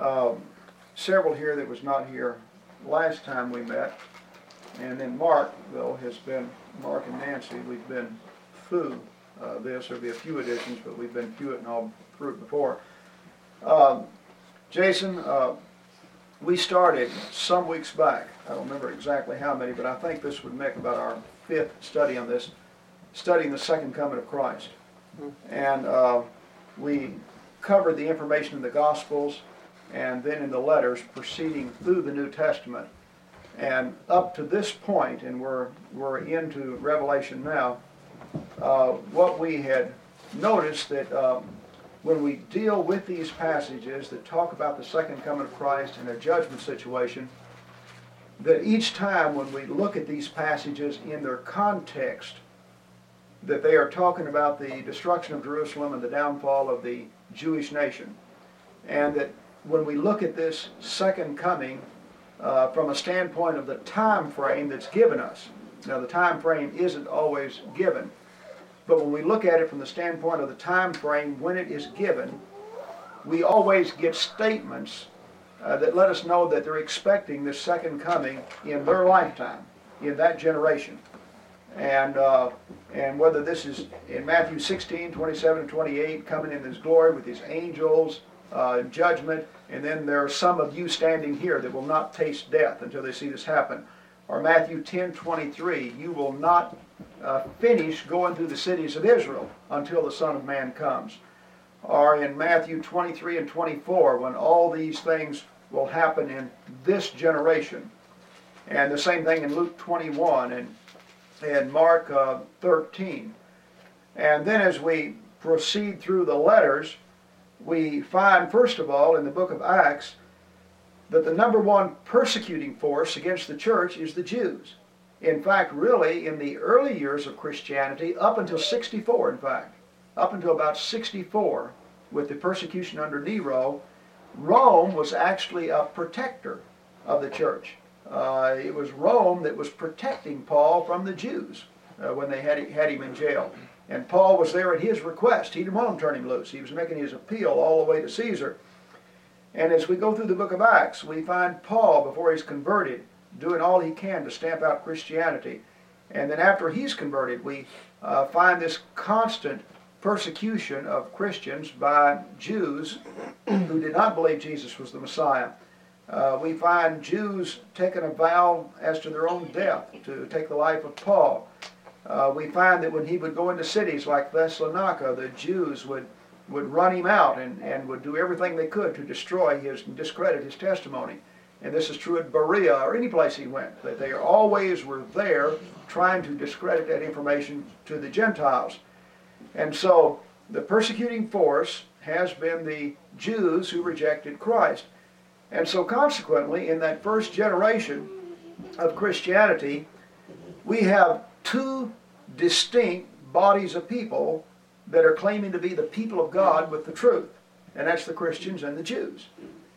um, several here that was not here last time we met. And then Mark, though, has been, Mark and Nancy, we've been through uh, this. There'll be a few additions, but we've been through it and all through it before. Um, Jason, uh, we started some weeks back. I don't remember exactly how many, but I think this would make about our fifth study on this, studying the second coming of Christ. And uh, we covered the information in the Gospels and then in the letters proceeding through the New Testament. And up to this point, and we're, we're into Revelation now, uh, what we had noticed that um, when we deal with these passages that talk about the second coming of Christ and a judgment situation, that each time when we look at these passages in their context, that they are talking about the destruction of Jerusalem and the downfall of the Jewish nation. And that when we look at this second coming uh, from a standpoint of the time frame that's given us, now the time frame isn't always given, but when we look at it from the standpoint of the time frame when it is given, we always get statements uh, that let us know that they're expecting the second coming in their lifetime, in that generation. And, uh, and whether this is in Matthew 16, 27, and 28, coming in his glory with his angels, uh, judgment, and then there are some of you standing here that will not taste death until they see this happen. Or Matthew 10, 23, you will not uh, finish going through the cities of Israel until the Son of Man comes. Or in Matthew 23 and 24, when all these things will happen in this generation. And the same thing in Luke 21 and, and Mark uh, 13. And then as we proceed through the letters, we find, first of all, in the book of Acts, that the number one persecuting force against the church is the Jews. In fact, really, in the early years of Christianity, up until 64, in fact, up until about 64, with the persecution under Nero, Rome was actually a protector of the church. Uh, it was Rome that was protecting Paul from the Jews uh, when they had, had him in jail. And Paul was there at his request. He didn't want to turn him loose. He was making his appeal all the way to Caesar. And as we go through the book of Acts, we find Paul, before he's converted, doing all he can to stamp out Christianity. And then after he's converted, we uh, find this constant persecution of Christians by Jews who did not believe Jesus was the Messiah. Uh, we find Jews taking a vow as to their own death to take the life of Paul. Uh, we find that when he would go into cities like Thessalonica, the Jews would, would run him out and, and would do everything they could to destroy his and discredit his testimony. And this is true at Berea or any place he went, that they always were there trying to discredit that information to the Gentiles. And so the persecuting force has been the Jews who rejected Christ. And so consequently, in that first generation of Christianity, we have two distinct bodies of people that are claiming to be the people of God with the truth. And that's the Christians and the Jews.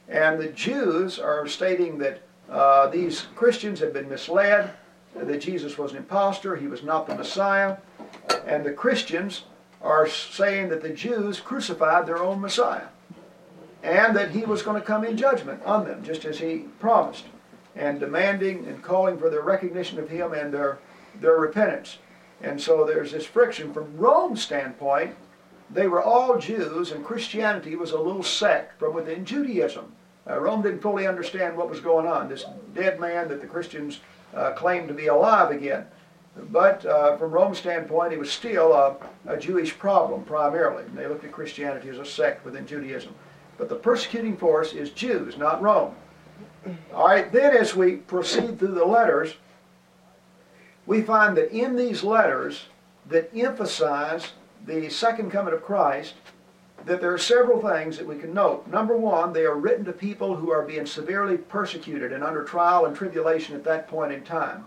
And the Jews are stating that uh, these Christians have been misled, that Jesus was an impostor, he was not the Messiah. And the Christians are saying that the Jews crucified their own Messiah and that he was going to come in judgment on them, just as he promised, and demanding and calling for their recognition of him and their, their repentance. And so there's this friction. From Rome's standpoint, they were all Jews, and Christianity was a little sect from within Judaism. Uh, Rome didn't fully understand what was going on. This dead man that the Christians uh, claimed to be alive again. But uh, from Rome's standpoint, it was still a, a Jewish problem primarily. They looked at Christianity as a sect within Judaism. But the persecuting force is Jews, not Rome. All right, then as we proceed through the letters, we find that in these letters that emphasize the second coming of Christ, that there are several things that we can note. Number one, they are written to people who are being severely persecuted and under trial and tribulation at that point in time.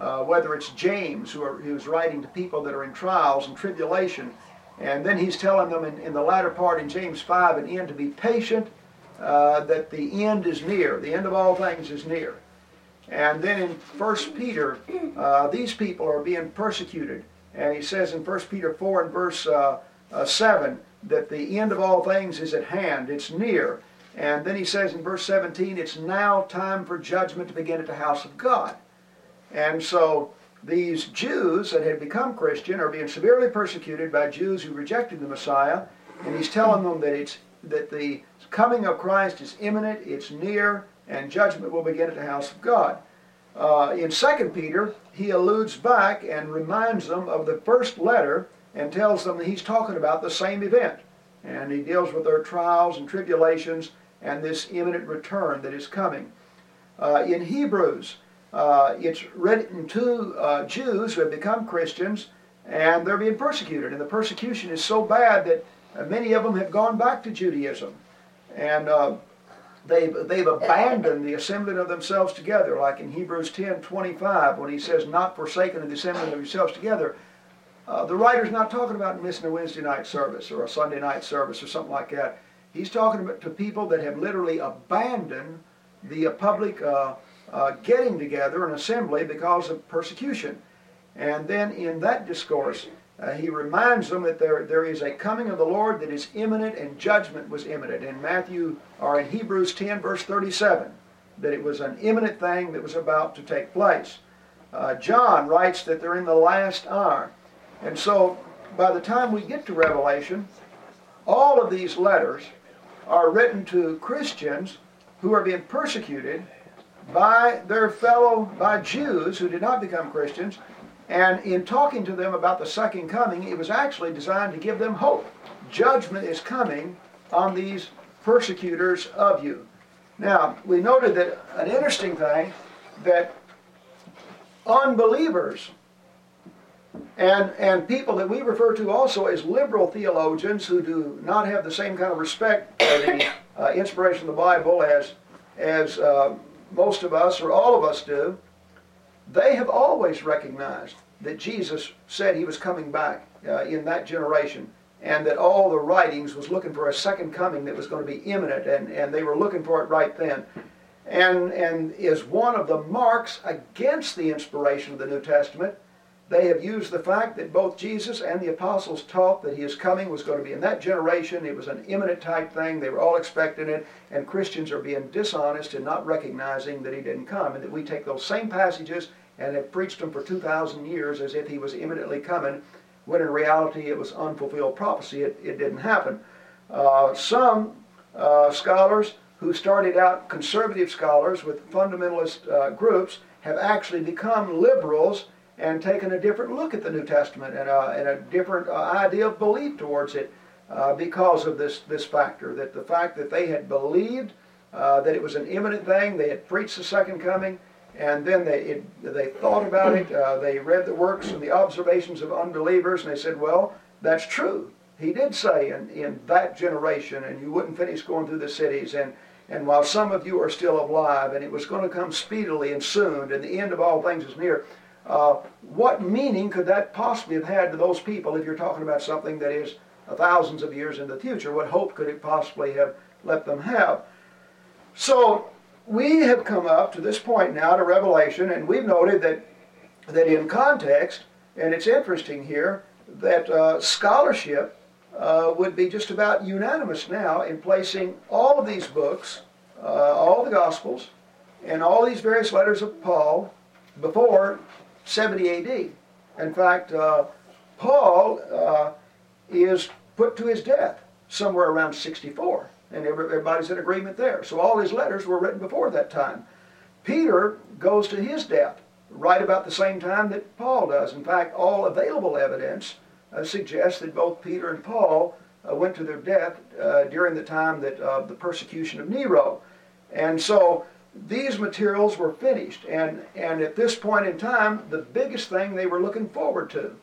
Uh, whether it's James, who are, who's writing to people that are in trials and tribulation, and then he's telling them in, in the latter part in James 5 and end to be patient, uh, that the end is near. The end of all things is near. And then in 1 Peter, uh, these people are being persecuted. And he says in 1 Peter 4 and verse uh, uh, 7 that the end of all things is at hand, it's near. And then he says in verse 17, it's now time for judgment to begin at the house of God. And so these Jews that had become Christian are being severely persecuted by Jews who rejected the Messiah. And he's telling them that it's that the coming of Christ is imminent, it's near, and judgment will begin at the house of God. Uh, in 2 Peter, he alludes back and reminds them of the first letter and tells them that he's talking about the same event. And he deals with their trials and tribulations and this imminent return that is coming. Uh, in Hebrews, uh, it's written to uh, Jews who have become Christians and they're being persecuted. And the persecution is so bad that many of them have gone back to Judaism. And uh, they've, they've abandoned the assembling of themselves together, like in Hebrews 10 25, when he says, Not forsaken the assembling of yourselves together. Uh, the writer's not talking about missing a Wednesday night service or a Sunday night service or something like that. He's talking about to people that have literally abandoned the uh, public uh, uh, getting together, an assembly, because of persecution. And then in that discourse, uh, he reminds them that there, there is a coming of the Lord that is imminent and judgment was imminent. In Matthew, or in Hebrews 10, verse 37, that it was an imminent thing that was about to take place. Uh, John writes that they're in the last hour. And so by the time we get to Revelation, all of these letters are written to Christians who are being persecuted by their fellow, by Jews who did not become Christians, and in talking to them about the second coming, it was actually designed to give them hope. Judgment is coming on these persecutors of you. Now, we noted that an interesting thing that unbelievers and, and people that we refer to also as liberal theologians who do not have the same kind of respect for the uh, inspiration of the Bible as, as uh, most of us or all of us do, they have always recognized that Jesus said he was coming back uh, in that generation and that all the writings was looking for a second coming that was going to be imminent and, and they were looking for it right then. And, and is one of the marks against the inspiration of the New Testament. They have used the fact that both Jesus and the apostles taught that his coming was going to be in that generation. It was an imminent type thing. They were all expecting it. And Christians are being dishonest in not recognizing that he didn't come. And that we take those same passages and have preached them for 2,000 years as if he was imminently coming, when in reality it was unfulfilled prophecy. It, it didn't happen. Uh, some uh, scholars who started out conservative scholars with fundamentalist uh, groups have actually become liberals and taken a different look at the New Testament and, uh, and a different uh, idea of belief towards it uh, because of this, this factor. That the fact that they had believed that it was an imminent thing, they had preached the second coming, and then they, it, they thought about it, uh, they read the works and the observations of unbelievers, and they said, well, that's true. He did say in, in that generation, and you wouldn't finish going through the cities, and, and while some of you are still alive, and it was going to come speedily and soon, and the end of all things is near, uh, what meaning could that possibly have had to those people if you're talking about something that is thousands of years in the future? What hope could it possibly have let them have? So we have come up to this point now to Revelation, and we've noted that, that in context, and it's interesting here, that uh, scholarship uh, would be just about unanimous now in placing all of these books, uh, all the Gospels, and all these various letters of Paul before 70 AD. In fact, uh, Paul uh, is put to his death somewhere around 64. And everybody's in agreement there. So all his letters were written before that time. Peter goes to his death right about the same time that Paul does. In fact, all available evidence uh, suggests that both Peter and Paul uh, went to their death uh, during the time that uh, the persecution of Nero. And so these materials were finished. And, and at this point in time, the biggest thing they were looking forward to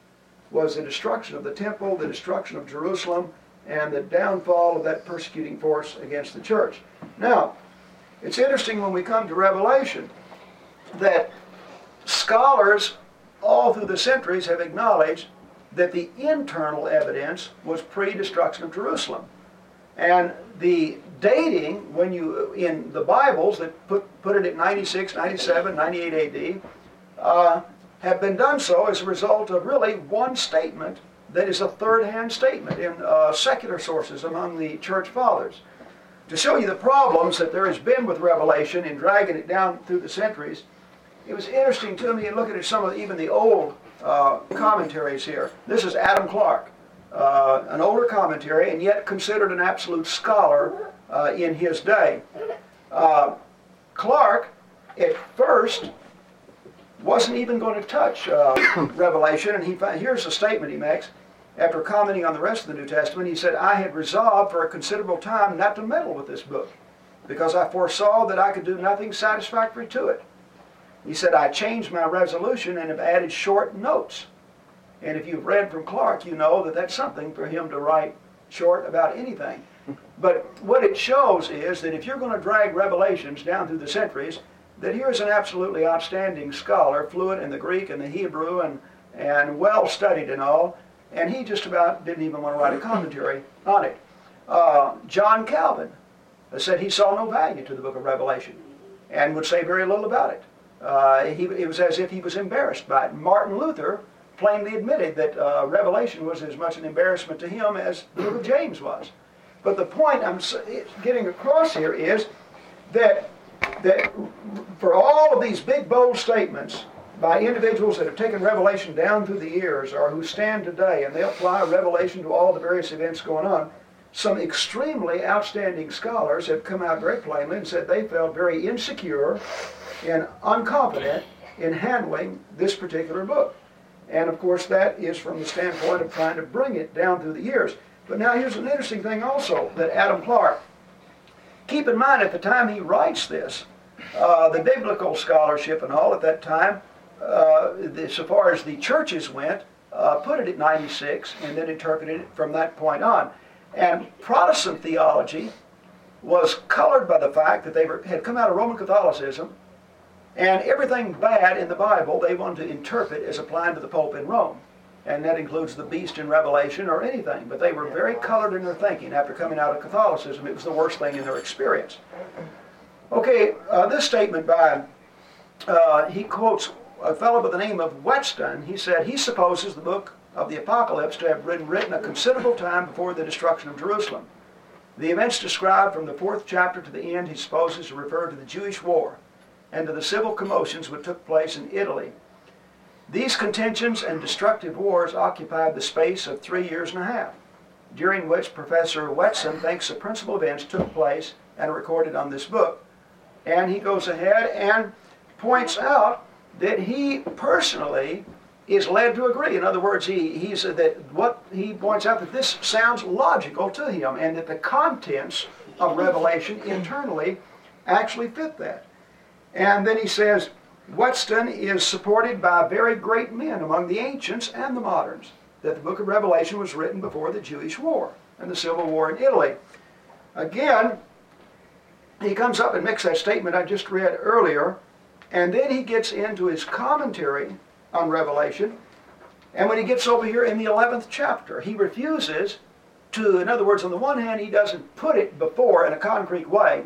was the destruction of the temple, the destruction of Jerusalem, and the downfall of that persecuting force against the church. Now, it's interesting when we come to Revelation that scholars all through the centuries have acknowledged that the internal evidence was pre-destruction of Jerusalem. And the dating, when you, in the Bibles that put, put it at 96, 97, 98 AD, uh, have been done so as a result of really one statement that is a third-hand statement in uh, secular sources among the church fathers. to show you the problems that there has been with Revelation in dragging it down through the centuries, it was interesting to me in looking at some of even the old uh, commentaries here. This is Adam Clarke, uh, an older commentary, and yet considered an absolute scholar uh, in his day. Uh, Clarke, at first, wasn't even going to touch uh, Revelation, and he here's a statement he makes. After commenting on the rest of the New Testament, he said, I had resolved for a considerable time not to meddle with this book, because I foresaw that I could do nothing satisfactory to it. He said, I changed my resolution and have added short notes. And if you've read from Clarke, you know that that's something for him to write short about anything. But what it shows is that if you're going to drag Revelations down through the centuries, that here's an absolutely outstanding scholar, fluent in the Greek and the Hebrew and, and well studied and all, and he just about didn't even want to write a commentary on it. Uh, John Calvin said he saw no value to the book of Revelation and would say very little about it. Uh, he, it was as if he was embarrassed by it. Martin Luther plainly admitted that uh, Revelation was as much an embarrassment to him as the book of James was. But the point I'm getting across here is that, that for all of these big, bold statements, by individuals that have taken Revelation down through the years or who stand today and they apply Revelation to all the various events going on, some extremely outstanding scholars have come out very plainly and said they felt very insecure and unconfident in handling this particular book. And of course, that is from the standpoint of trying to bring it down through the years. But now here's an interesting thing also that Adam Clarke, keep in mind at the time he writes this, uh, the biblical scholarship and all at that time uh, the, so far as the churches went, uh, put it at 96 and then interpreted it from that point on. And Protestant theology was colored by the fact that they were, had come out of Roman Catholicism and everything bad in the Bible they wanted to interpret as applying to the Pope in Rome. And that includes the beast in Revelation or anything. But they were very colored in their thinking after coming out of Catholicism. It was the worst thing in their experience. Okay, uh, this statement by, uh, he quotes a fellow by the name of Whetstone, he said he supposes the book of the Apocalypse to have been written a considerable time before the destruction of Jerusalem. The events described from the fourth chapter to the end he supposes to refer to the Jewish war and to the civil commotions which took place in Italy. These contentions and destructive wars occupied the space of three years and a half, during which Professor Wetson thinks the principal events took place and recorded on this book. And he goes ahead and points out that he personally is led to agree. In other words, he, he said that what he points out that this sounds logical to him and that the contents of Revelation internally actually fit that. And then he says, Whetstone is supported by very great men among the ancients and the moderns, that the book of Revelation was written before the Jewish war and the civil war in Italy. Again, he comes up and makes that statement I just read earlier and then he gets into his commentary on Revelation. And when he gets over here in the 11th chapter, he refuses to, in other words, on the one hand, he doesn't put it before in a concrete way,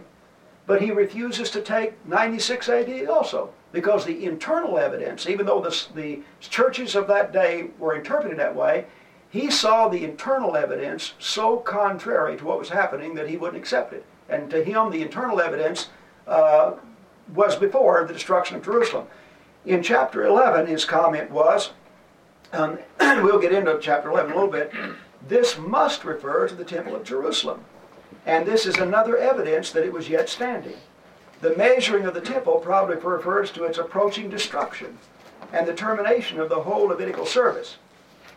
but he refuses to take 96 AD also. Because the internal evidence, even though the, the churches of that day were interpreted that way, he saw the internal evidence so contrary to what was happening that he wouldn't accept it. And to him, the internal evidence uh, was before the destruction of Jerusalem. In chapter 11, his comment was, um, we'll get into chapter 11 a little bit, this must refer to the temple of Jerusalem. And this is another evidence that it was yet standing. The measuring of the temple probably refers to its approaching destruction and the termination of the whole Levitical service.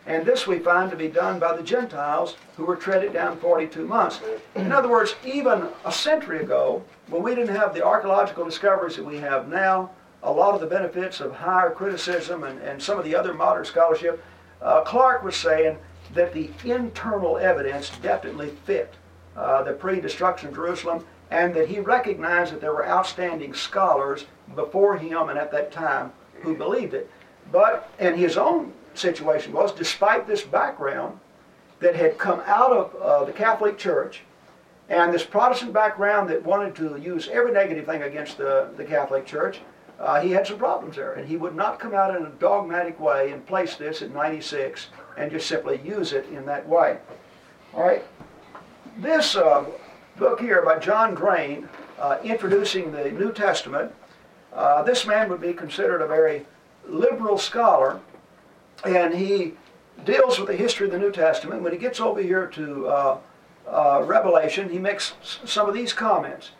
And this we find to be done by the Gentiles who were treaded down 42 months. In other words, even a century ago, when we didn't have the archaeological discoveries that we have now, a lot of the benefits of higher criticism and, and some of the other modern scholarship, uh, Clarke was saying that the internal evidence definitely fit uh, the pre-destruction of Jerusalem and that he recognized that there were outstanding scholars before him and at that time who believed it. But in his own situation was, despite this background that had come out of uh, the Catholic Church and this Protestant background that wanted to use every negative thing against the, the Catholic Church, uh, he had some problems there. And he would not come out in a dogmatic way and place this at 96 and just simply use it in that way. All right. This, uh, book here by John Drane, uh, introducing the New Testament. Uh, this man would be considered a very liberal scholar, and he deals with the history of the New Testament. When he gets over here to uh, uh, Revelation, he makes some of these comments.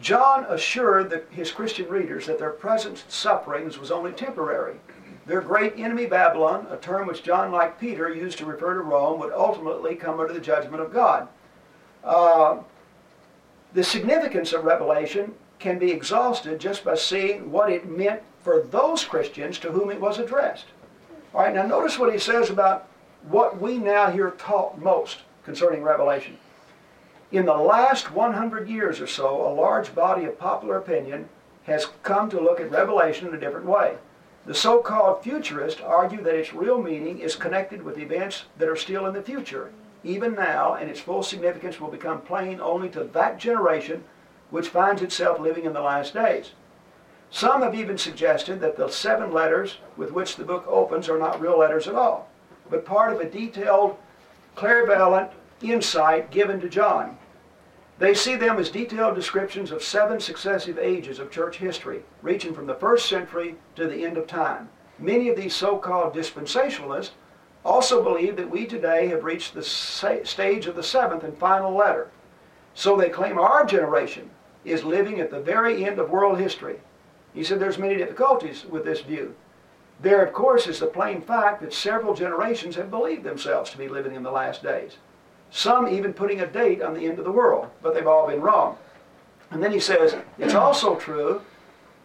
John assured the, his Christian readers that their present sufferings was only temporary. Their great enemy Babylon, a term which John, like Peter, used to refer to Rome, would ultimately come under the judgment of God. Uh, the significance of Revelation can be exhausted just by seeing what it meant for those Christians to whom it was addressed. All right, now notice what he says about what we now hear taught most concerning Revelation. In the last 100 years or so, a large body of popular opinion has come to look at Revelation in a different way. The so called futurists argue that its real meaning is connected with events that are still in the future, even now, and its full significance will become plain only to that generation which finds itself living in the last days. Some have even suggested that the seven letters with which the book opens are not real letters at all, but part of a detailed, clairvoyant insight given to John. They see them as detailed descriptions of seven successive ages of church history, reaching from the first century to the end of time. Many of these so called dispensationalists also believe that we today have reached the stage of the seventh and final letter. So they claim our generation is living at the very end of world history. He said there's many difficulties with this view. There, of course, is the plain fact that several generations have believed themselves to be living in the last days some even putting a date on the end of the world, but they've all been wrong. And then he says, it's also true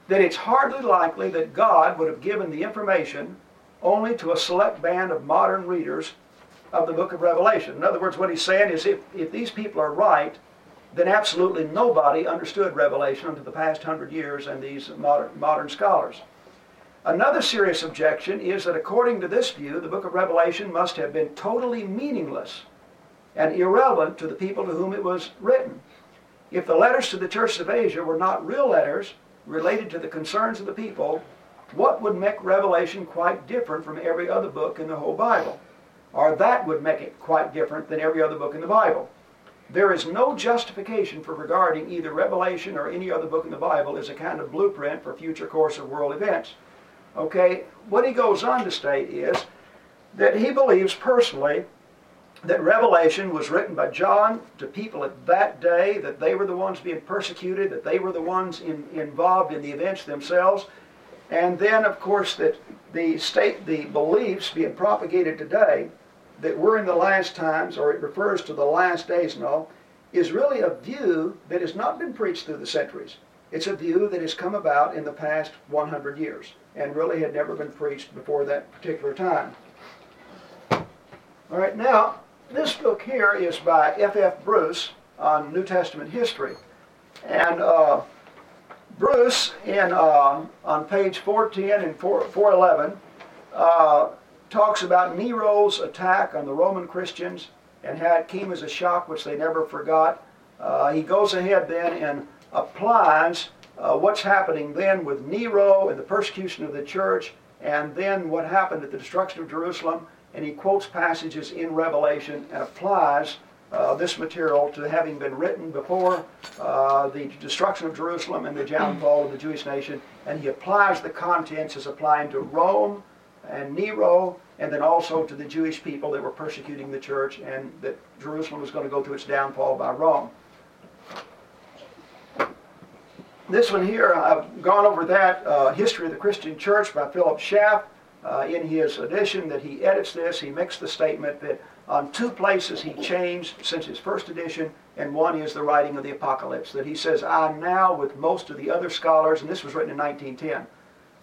that it's hardly likely that God would have given the information only to a select band of modern readers of the book of Revelation. In other words, what he's saying is if, if these people are right, then absolutely nobody understood Revelation until the past hundred years and these modern, modern scholars. Another serious objection is that according to this view, the book of Revelation must have been totally meaningless and irrelevant to the people to whom it was written. If the letters to the churches of Asia were not real letters related to the concerns of the people, what would make Revelation quite different from every other book in the whole Bible? Or that would make it quite different than every other book in the Bible. There is no justification for regarding either Revelation or any other book in the Bible as a kind of blueprint for future course of world events. Okay, what he goes on to state is that he believes personally that Revelation was written by John to people at that day, that they were the ones being persecuted, that they were the ones in, involved in the events themselves, and then, of course, that the state, the beliefs being propagated today, that we're in the last times, or it refers to the last days and all, is really a view that has not been preached through the centuries. It's a view that has come about in the past 100 years and really had never been preached before that particular time. All right, now, this book here is by F. F. Bruce on New Testament history. And uh, Bruce, in, uh, on page 410 and 4, 411, uh, talks about Nero's attack on the Roman Christians and how it came as a shock which they never forgot. Uh, he goes ahead then and applies uh, what's happening then with Nero and the persecution of the church, and then what happened at the destruction of Jerusalem, and he quotes passages in Revelation and applies uh, this material to having been written before uh, the destruction of Jerusalem and the downfall of the Jewish nation, and he applies the contents as applying to Rome and Nero, and then also to the Jewish people that were persecuting the church, and that Jerusalem was going to go through its downfall by Rome. This one here, I've gone over that, uh, History of the Christian Church by Philip Schaff. Uh, in his edition that he edits this, he makes the statement that on two places he changed since his first edition, and one is the writing of the Apocalypse. That he says, I now, with most of the other scholars, and this was written in 1910,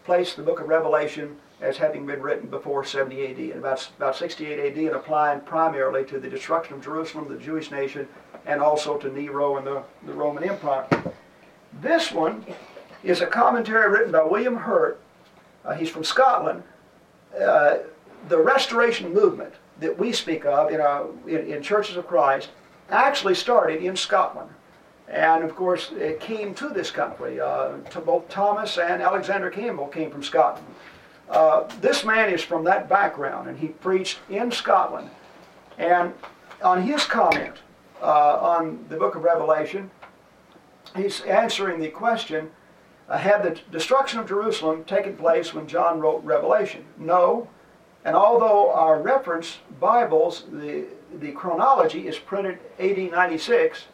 place the book of Revelation as having been written before 70 AD, and about, about 68 AD, and applying primarily to the destruction of Jerusalem, the Jewish nation, and also to Nero and the, the Roman Empire. This one is a commentary written by William Hurte. Uh, he's from Scotland, uh, the restoration movement that we speak of in, our, in, in, churches of Christ actually started in Scotland. And of course, it came to this country. Uh, to both Thomas and Alexander Campbell came from Scotland. Uh, this man is from that background, and he preached in Scotland. And on his comment uh, on the book of Revelation. He's answering the question uh, Had the destruction of Jerusalem taken place when John wrote Revelation? No. And although our reference Bibles, the, the chronology is printed 1896,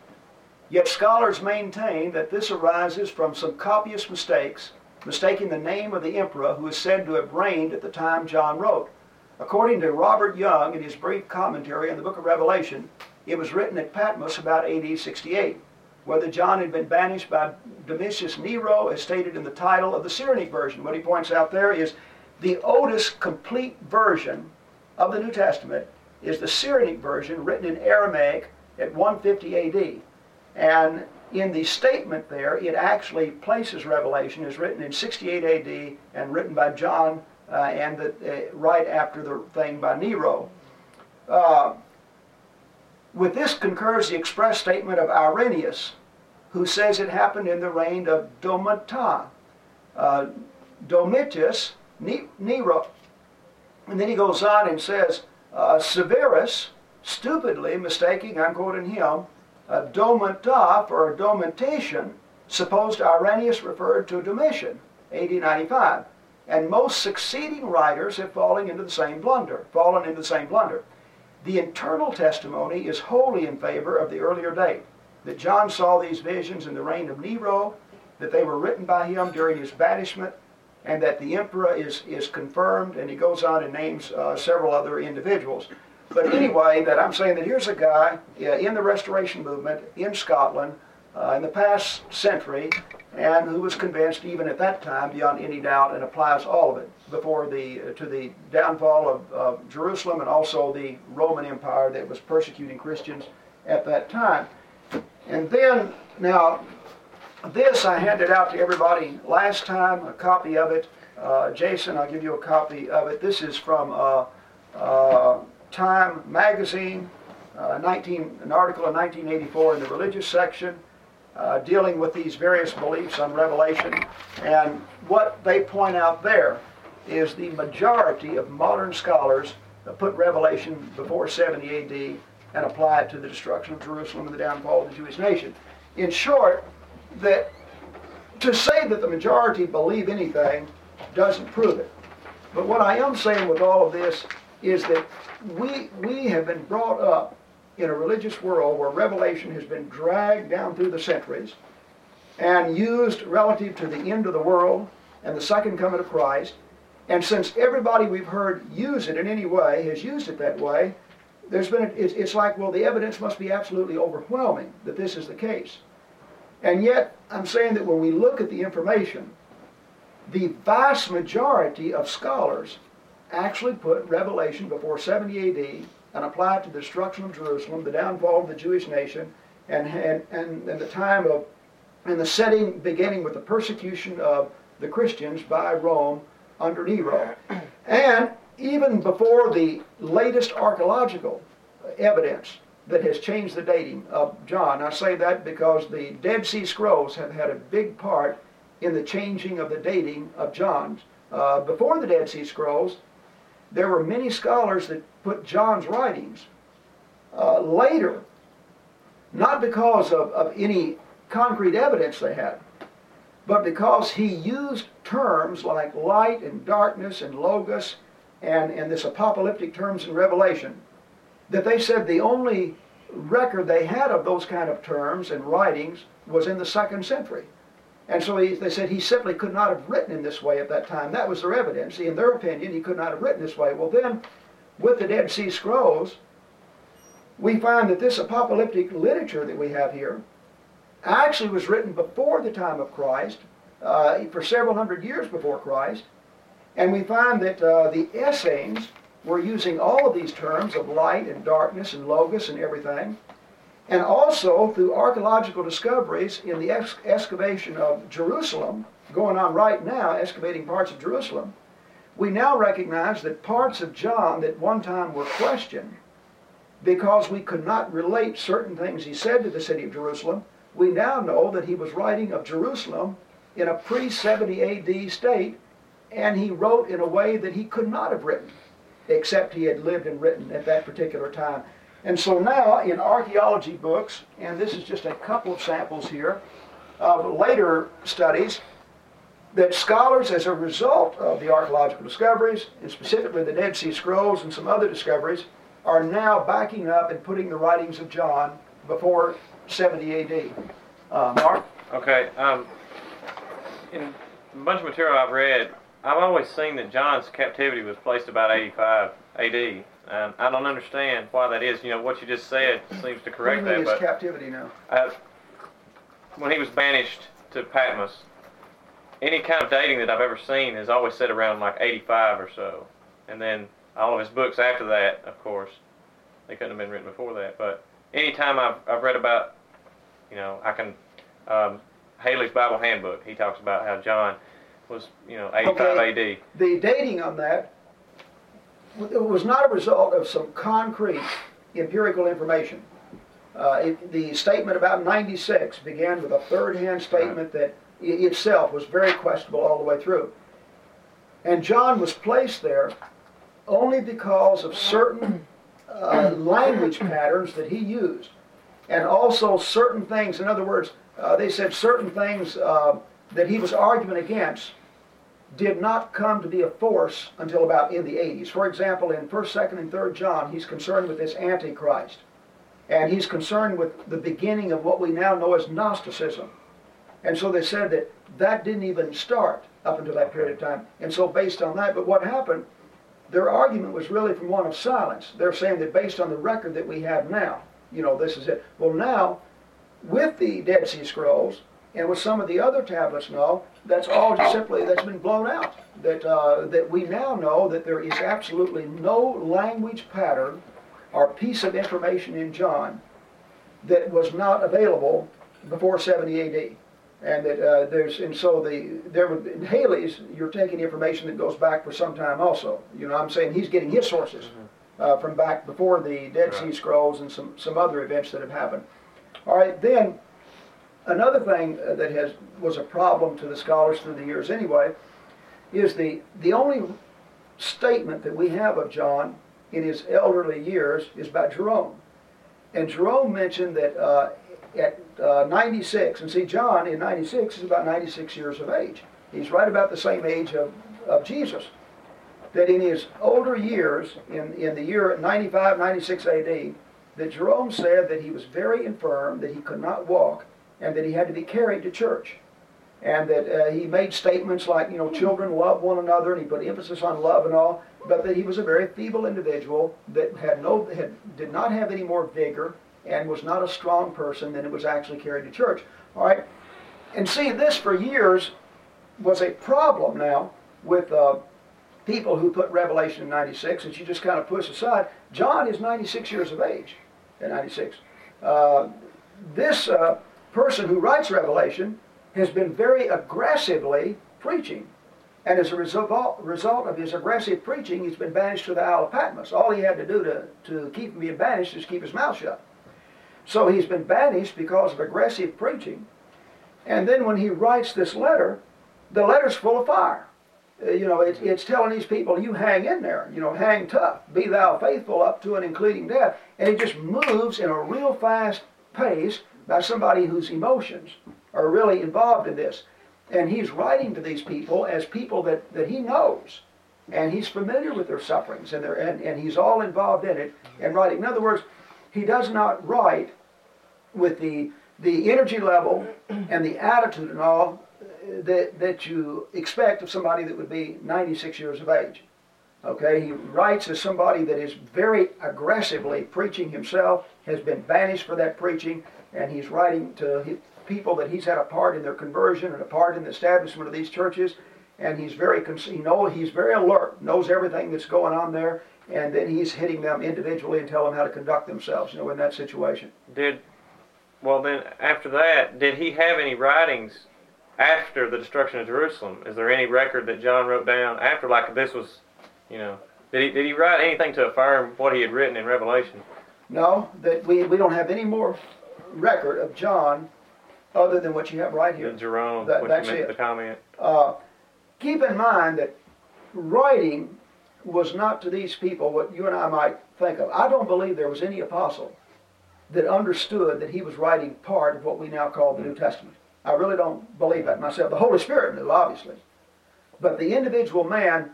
yet scholars maintain that this arises from some copyist mistakes, mistaking the name of the emperor who is said to have reigned at the time John wrote. According to Robert Young in his brief commentary on the book of Revelation, it was written at Patmos about AD 68. Whether John had been banished by Domitius Nero, as stated in the title of the Cyrenaic version. What he points out there is the oldest complete version of the New Testament is the Cyrenaic version written in Aramaic at 150 AD. And in the statement there, it actually places Revelation as written in 68 AD and written by John uh, and the, uh, right after the thing by Nero. Uh, with this concurs the express statement of Irenaeus, who says it happened in the reign of Domitian. Uh, Domitius, Nero, and then he goes on and says, uh, Severus, stupidly mistaking, I'm quoting him, uh, Domita for Domitian, supposed Irenaeus referred to Domitian, AD 95. And most succeeding writers have fallen into the same blunder, fallen into the same blunder. The internal testimony is wholly in favor of the earlier date, that John saw these visions in the reign of Nero, that they were written by him during his banishment, and that the emperor is, is confirmed, and he goes on and names uh, several other individuals. But anyway, that I'm saying that here's a guy uh, in the Restoration movement in Scotland uh, in the past century, and who was convinced even at that time, beyond any doubt, and applies all of it before the to the downfall of, of Jerusalem and also the Roman Empire that was persecuting Christians at that time. And then now this I handed out to everybody last time, a copy of it. Uh, Jason, I'll give you a copy of it. This is from uh, uh, Time magazine, uh, 19, an article in 1984 in the religious section. Uh, dealing with these various beliefs on Revelation. And what they point out there is the majority of modern scholars put Revelation before 70 AD and apply it to the destruction of Jerusalem and the downfall of the Jewish nation. In short, that to say that the majority believe anything doesn't prove it. But what I am saying with all of this is that we, we have been brought up in a religious world where revelation has been dragged down through the centuries and used relative to the end of the world and the second coming of Christ. And since everybody we've heard use it in any way has used it that way, there's been a, it's, it's like, well, the evidence must be absolutely overwhelming that this is the case. And yet, I'm saying that when we look at the information, the vast majority of scholars actually put Revelation before 70 AD and apply it to the destruction of Jerusalem, the downfall of the Jewish nation, and, and, and, and the time of, and the setting beginning with the persecution of the Christians by Rome under Nero. And even before the latest archaeological evidence that has changed the dating of John. I say that because the Dead Sea Scrolls have had a big part in the changing of the dating of John. Uh, before the Dead Sea Scrolls, there were many scholars that put John's writings uh, later, not because of, of any concrete evidence they had, but because he used terms like light and darkness and logos and, and this apocalyptic terms in Revelation, that they said the only record they had of those kind of terms and writings was in the second century. And so he, they said he simply could not have written in this way at that time. That was their evidence. In their opinion, he could not have written this way. Well, then, with the Dead Sea Scrolls, we find that this apocalyptic literature that we have here actually was written before the time of Christ, uh, for several hundred years before Christ. And we find that uh, the Essenes were using all of these terms of light and darkness and logos and everything. And also through archaeological discoveries in the ex excavation of Jerusalem, going on right now, excavating parts of Jerusalem, we now recognize that parts of John that one time were questioned because we could not relate certain things he said to the city of Jerusalem, we now know that he was writing of Jerusalem in a pre 70 AD state, and he wrote in a way that he could not have written, except he had lived and written at that particular time. And so now in archaeology books, and this is just a couple of samples here of later studies, that scholars, as a result of the archaeological discoveries, and specifically the Dead Sea Scrolls and some other discoveries, are now backing up and putting the writings of John before 70 AD. Uh, Mark? Okay. Um, in a bunch of material I've read, I've always seen that John's captivity was placed about 85 AD. And I don't understand why that is. You know, what you just said seems to correct what do you mean that. his captivity now? Uh, when he was banished to Patmos, any kind of dating that I've ever seen has always said around like 85 or so. And then all of his books after that, of course, they couldn't have been written before that. But anytime I've, I've read about, you know, I can, um, Haley's Bible Handbook, he talks about how John was, you know, 85 Okay. AD. The dating on that it was not a result of some concrete empirical information. Uh, it, the statement about 96 began with a third-hand statement that i- itself was very questionable all the way through. And John was placed there only because of certain uh, language patterns that he used, and also certain things. In other words, uh, they said certain things uh, that he was arguing against did not come to be a force until about in the 80s. For example, in 1st, 2nd, and 3rd John, he's concerned with this Antichrist. And he's concerned with the beginning of what we now know as Gnosticism. And so they said that that didn't even start up until that period of time. And so based on that, but what happened, their argument was really from one of silence. They're saying that based on the record that we have now, you know, this is it. Well, now, with the Dead Sea Scrolls, and with some of the other tablets all, that's all simply that's been blown out. That uh, that we now know that there is absolutely no language pattern or piece of information in John that was not available before 70 AD. And that uh, there's and so the there were in Haley's you're taking information that goes back for some time also. You know I'm saying he's getting his sources uh, from back before the Dead Sea Scrolls and some some other events that have happened. All right, then Another thing uh, that has was a problem to the scholars through the years anyway is the the only statement that we have of John in his elderly years is about Jerome. And Jerome mentioned that uh, at uh, 96, and see, John in 96 is about 96 years of age. He's right about the same age of, of Jesus. That in his older years, in, in the year 95, 96 AD, that Jerome said that he was very infirm, that he could not walk, and that he had to be carried to church. And that uh, he made statements like, you know, children love one another, and he put emphasis on love and all, but that he was a very feeble individual that had no, had, did not have any more vigor and was not a strong person, and it was actually carried to church. All right? And see, this for years was a problem now with uh, people who put Revelation in 96 that you just kind of push aside. John is 96 years of age at 96. Uh, this uh, person who writes Revelation has been very aggressively preaching. And as a result, result of his aggressive preaching, he's been banished to the Isle of Patmos. All he had to do to, to keep being banished is keep his mouth shut. So he's been banished because of aggressive preaching. And then when he writes this letter, the letter's full of fire. Uh, you know, it's, it's telling these people, you hang in there, you know, hang tough, be thou faithful up to and including death. And it just moves in a real fast pace by somebody whose emotions are really involved in this. And he's writing to these people as people that, that he knows. And he's familiar with their sufferings and, their, and, and he's all involved in it and writing. In other words, he does not write with the, the energy level and the attitude and all that, that you expect of somebody that would be 96 years of age. Okay, he writes as somebody that is very aggressively preaching himself, has been banished for that preaching, and he's writing to people that he's had a part in their conversion and a part in the establishment of these churches, and he's very he know he's very alert, knows everything that's going on there, and then he's hitting them individually and telling them how to conduct themselves, you know, in that situation. Did well then after that, did he have any writings after the destruction of Jerusalem? Is there any record that John wrote down after like this was, you know, did he did he write anything to affirm what he had written in Revelation? No, that we, we don't have any more record of John other than what you have right here. Jerome, That- what that's you meant it. the comment. Uh, keep in mind that writing was not to these people what you and I might think of. I don't believe there was any apostle that understood that he was writing part of what we now call the New Testament. I really don't believe that myself. The Holy Spirit knew, obviously. But the individual man,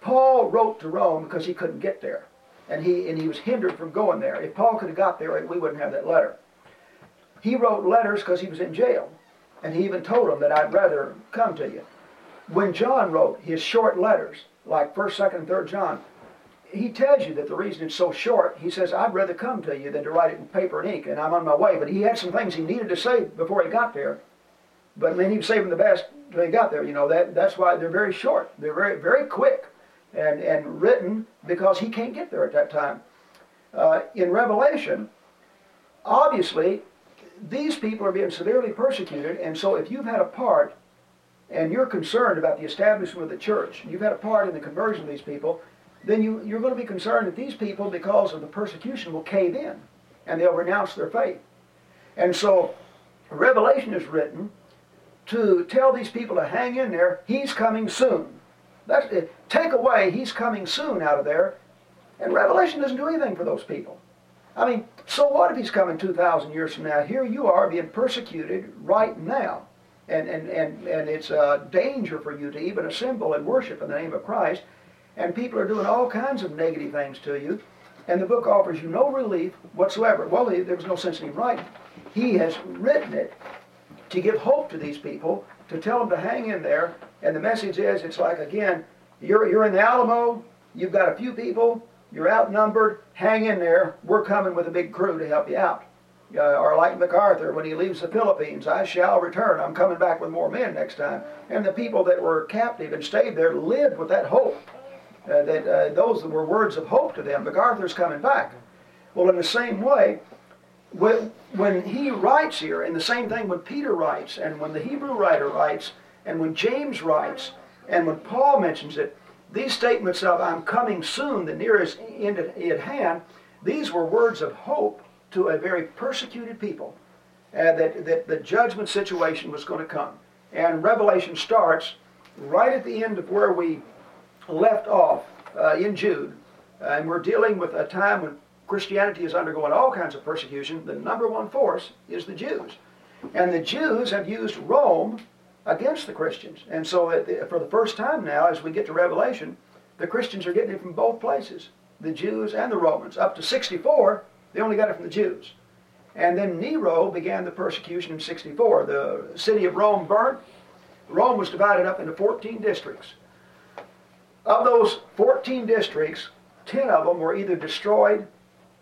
Paul wrote to Rome because he couldn't get there. And he, and he was hindered from going there. If Paul could have got there, we wouldn't have that letter. He wrote letters because he was in jail. And he even told them that I'd rather come to you. When John wrote his short letters, like 1st, 2nd, and 3rd John, he tells you that the reason it's so short, he says, I'd rather come to you than to write it in paper and ink, and I'm on my way. But he had some things he needed to say before he got there. But mean, he was saving the best until he got there. You know, that, that's why they're very short. They're very, very quick and, and written because he can't get there at that time. Uh, in Revelation, obviously, these people are being severely persecuted, and so if you've had a part and you're concerned about the establishment of the church, you've had a part in the conversion of these people, then you, you're going to be concerned that these people, because of the persecution, will cave in and they'll renounce their faith. And so, Revelation is written to tell these people to hang in there. He's coming soon. That's, eh, take away, he's coming soon out of there. And Revelation doesn't do anything for those people. I mean, so what if he's coming 2,000 years from now? Here you are being persecuted right now. And, and, and, and it's a danger for you to even assemble and worship in the name of Christ. And people are doing all kinds of negative things to you. And the book offers you no relief whatsoever. Well, there was no sense in him writing. He has written it to give hope to these people, to tell them to hang in there. And the message is, it's like, again, you're, you're in the Alamo, you've got a few people, you're outnumbered, hang in there, we're coming with a big crew to help you out. Uh, or like MacArthur, when he leaves the Philippines, I shall return, I'm coming back with more men next time. And the people that were captive and stayed there lived with that hope. Uh, that uh, those were words of hope to them. MacArthur's coming back. Well, in the same way, when, when he writes here, and the same thing when Peter writes, and when the Hebrew writer writes, and when James writes, and when Paul mentions it, these statements of I'm coming soon, the nearest end at hand, these were words of hope to a very persecuted people, uh, that, that the judgment situation was going to come. And Revelation starts right at the end of where we left off uh, in Jude, uh, and we're dealing with a time when Christianity is undergoing all kinds of persecution, the number one force is the Jews. And the Jews have used Rome against the Christians. And so, for the first time now, as we get to Revelation, the Christians are getting it from both places the Jews and the Romans. Up to 64, they only got it from the Jews. And then Nero began the persecution in 64. The city of Rome burnt. Rome was divided up into 14 districts. Of those 14 districts, 10 of them were either destroyed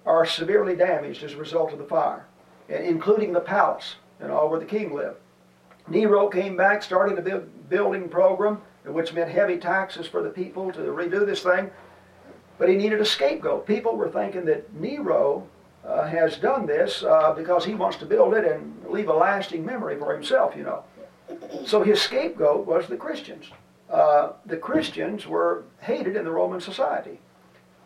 or severely damaged as a result of the fire, including the palace and all where the king lived. Nero came back, started a building program, which meant heavy taxes for the people to redo this thing. But he needed a scapegoat. People were thinking that Nero uh, has done this uh, because he wants to build it and leave a lasting memory for himself, you know. So his scapegoat was the Christians. Uh, the Christians were hated in the Roman society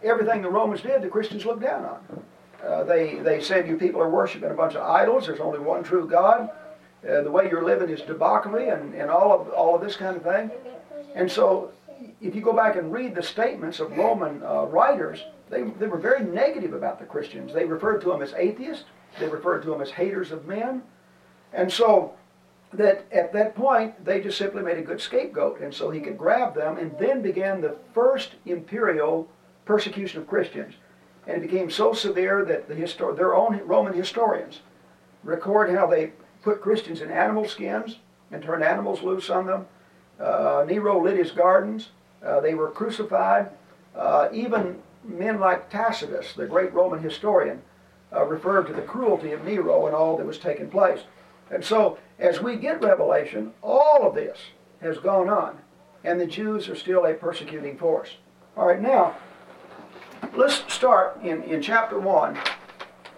everything the Romans did, the Christians looked down on. Uh, they, they said you people are worshiping a bunch of idols. There's only one true God. Uh, the way you're living is debauchery and, and all, of, all of this kind of thing. And so if you go back and read the statements of Roman uh, writers, they, they were very negative about the Christians. They referred to them as atheists. They referred to them as haters of men. And so that at that point, they just simply made a good scapegoat. And so he could grab them and then began the first imperial persecution of Christians. And it became so severe that the histor- their own Roman historians record how they put Christians in animal skins and turned animals loose on them. Uh, Nero lit his gardens. Uh, they were crucified. Uh, even men like Tacitus, the great Roman historian, uh, referred to the cruelty of Nero and all that was taking place. And so, as we get Revelation, all of this has gone on, and the Jews are still a persecuting force. All right, now, let's start in, in chapter 1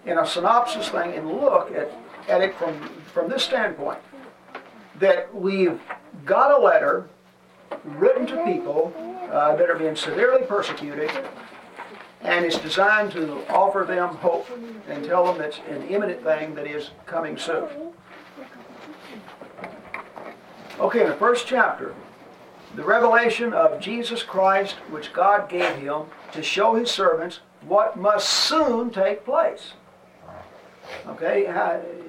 in a synopsis thing and look at, at it from, from this standpoint that we've got a letter written to people uh, that are being severely persecuted and it's designed to offer them hope and tell them it's an imminent thing that is coming soon. Okay, in the first chapter, the revelation of Jesus Christ, which God gave him to show his servants what must soon take place. Okay,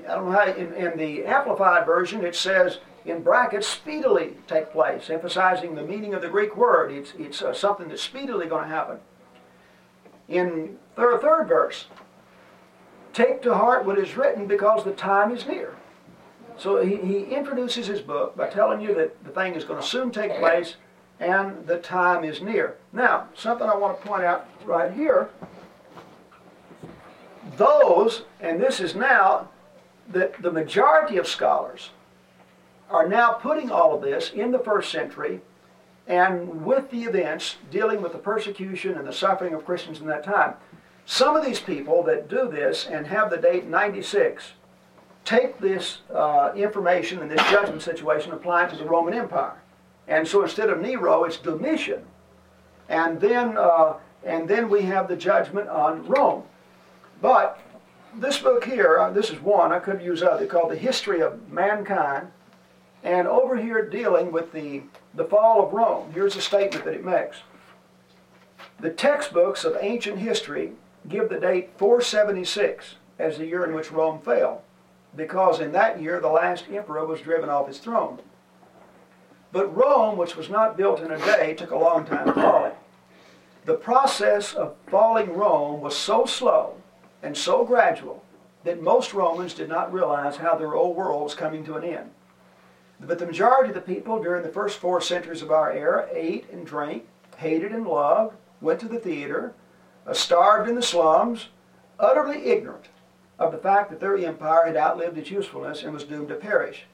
I, don't know how, in, in the Amplified Version it says in brackets, speedily take place, emphasizing the meaning of the Greek word. It's, it's uh, something that's speedily going to happen. In the third verse, take to heart what is written because the time is near. So he, he introduces his book by telling you that the thing is going to soon take place and the time is near. Now, something I want to point out right here. Those, and this is now that the majority of scholars are now putting all of this in the first century and with the events dealing with the persecution and the suffering of Christians in that time. Some of these people that do this and have the date 96 take this uh, information and this judgment situation and apply to the Roman Empire. And so instead of Nero, it's Domitian. And then, uh, and then we have the judgment on Rome. But this book here, uh, this is one, I could use other, called The History of Mankind. And over here dealing with the, the fall of Rome, here's a statement that it makes. The textbooks of ancient history give the date 476 as the year in which Rome fell because in that year the last emperor was driven off his throne. But Rome, which was not built in a day, took a long time to fall. The process of falling Rome was so slow and so gradual that most Romans did not realize how their old world was coming to an end. But the majority of the people during the first four centuries of our era ate and drank, hated and loved, went to the theater, uh, starved in the slums, utterly ignorant of the fact that their empire had outlived its usefulness and was doomed to perish.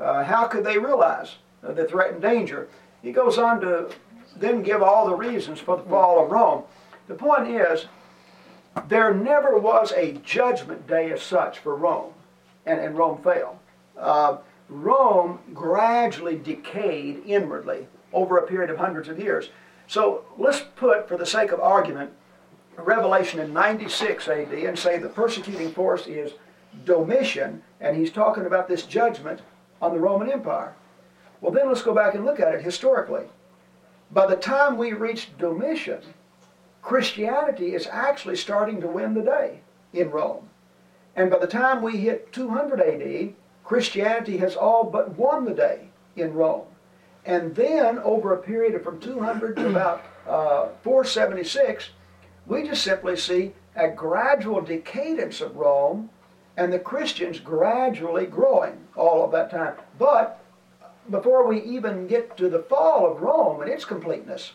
Uh, how could they realize uh, the threatened danger? He goes on to then give all the reasons for the fall of Rome. The point is, there never was a judgment day as such for Rome, and, and Rome fell. Uh, Rome gradually decayed inwardly over a period of hundreds of years. So let's put, for the sake of argument, Revelation in 96 AD and say the persecuting force is Domitian, and he's talking about this judgment on the Roman Empire. Well, then let's go back and look at it historically. By the time we reach Domitian, Christianity is actually starting to win the day in Rome. And by the time we hit 200 AD, Christianity has all but won the day in Rome. And then, over a period of from 200 to about uh, 476, we just simply see a gradual decadence of Rome and the Christians gradually growing all of that time. But before we even get to the fall of Rome and its completeness,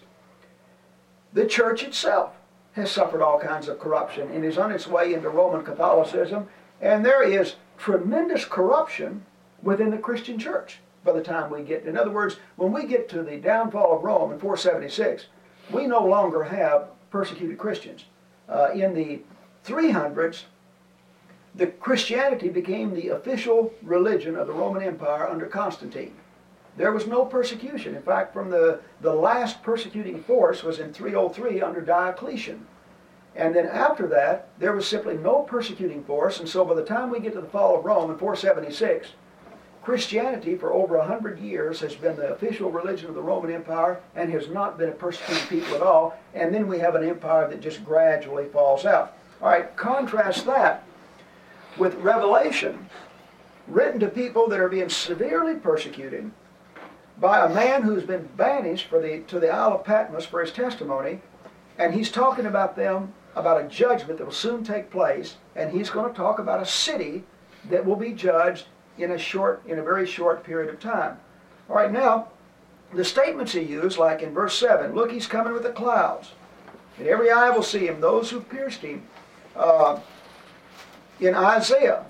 the church itself has suffered all kinds of corruption and is on its way into Roman Catholicism, and there is tremendous corruption within the Christian church by the time we get. In other words, when we get to the downfall of Rome in 476, we no longer have persecuted Christians. Uh, in the 300s, the Christianity became the official religion of the Roman Empire under Constantine. There was no persecution. In fact, from the, the last persecuting force was in 303 under Diocletian. And then after that, there was simply no persecuting force. And so by the time we get to the fall of Rome in 476, Christianity for over a hundred years has been the official religion of the Roman Empire and has not been a persecuted people at all. And then we have an empire that just gradually falls out. All right, contrast that with Revelation, written to people that are being severely persecuted by a man who's been banished for the, to the Isle of Patmos for his testimony, and he's talking about them, about a judgment that will soon take place, and he's going to talk about a city that will be judged in a short, in a very short period of time. All right, now, the statements he used, like in verse 7, look, he's coming with the clouds, and every eye will see him, those who pierced him. Uh, in Isaiah,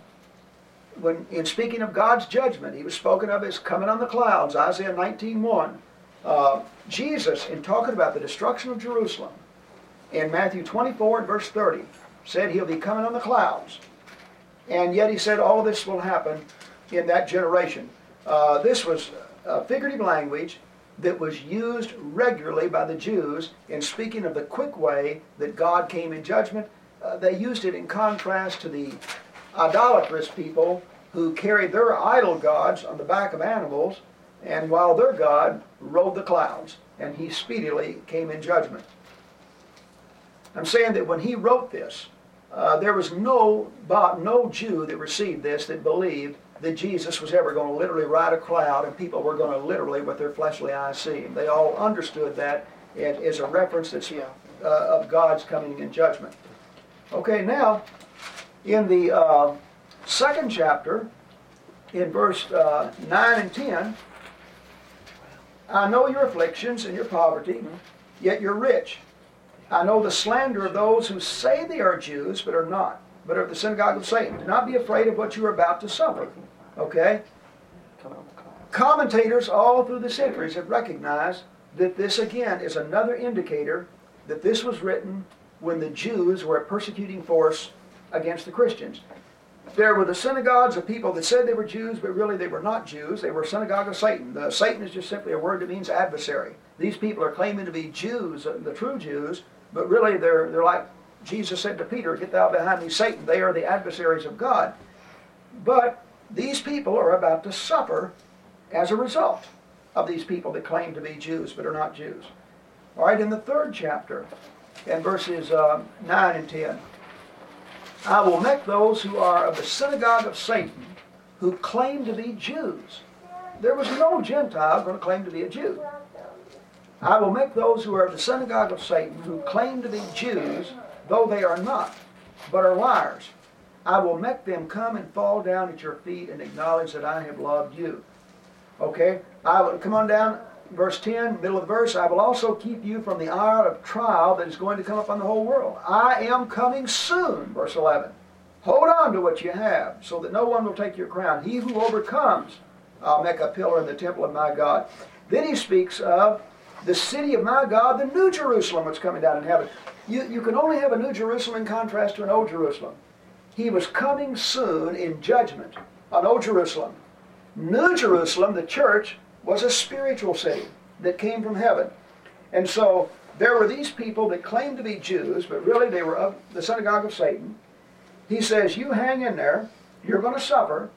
when in speaking of God's judgment, he was spoken of as coming on the clouds, Isaiah 19.1. Uh, Jesus, in talking about the destruction of Jerusalem, in Matthew 24 and verse 30, said he'll be coming on the clouds. And yet he said all this will happen in that generation. Uh, this was figurative language that was used regularly by the Jews in speaking of the quick way that God came in judgment. Uh, they used it in contrast to the idolatrous people who carried their idol gods on the back of animals and while their God rode the clouds, and he speedily came in judgment. I'm saying that when he wrote this, uh, there was no, no Jew that received this that believed that Jesus was ever going to literally ride a cloud and people were going to literally, with their fleshly eyes, see him. They all understood that it is a reference that's uh, of God's coming in judgment. Okay, now, in the uh, second chapter, in verse uh, 9 and 10, I know your afflictions and your poverty, yet you're rich. I know the slander of those who say they are Jews, but are not, but are the synagogue of Satan. Do not be afraid of what you are about to suffer. Okay? Commentators all through the centuries have recognized that this, again, is another indicator that this was written when the Jews were a persecuting force against the Christians. There were the synagogues of people that said they were Jews, but really they were not Jews. They were synagogue of Satan. The, Satan is just simply a word that means adversary. These people are claiming to be Jews, uh, the true Jews, but really they're, they're like Jesus said to Peter, Get thou behind me, Satan. They are the adversaries of God. But these people are about to suffer as a result of these people that claim to be Jews but are not Jews. All right, in the third chapter, in verses uh, 9 and 10, I will make those who are of the synagogue of Satan, who claim to be Jews. There was no Gentile going to claim to be a Jew. I will make those who are of the synagogue of Satan, who claim to be Jews, though they are not, but are liars. I will make them come and fall down at your feet and acknowledge that I have loved you. Okay? I will come on down, verse 10, middle of the verse. I will also keep you from the hour of trial that is going to come upon the whole world. I am coming soon, verse 11. Hold on to what you have, so that no one will take your crown. He who overcomes, I'll make a pillar in the temple of my God. Then he speaks of the city of my God, the New Jerusalem, that's coming down in heaven. You, you can only have a New Jerusalem in contrast to an Old Jerusalem. He was coming soon in judgment on Old Jerusalem. New Jerusalem, the church, was a spiritual city that came from heaven. And so there were these people that claimed to be Jews, but really they were of the synagogue of Satan. He says, You hang in there, you're going to suffer,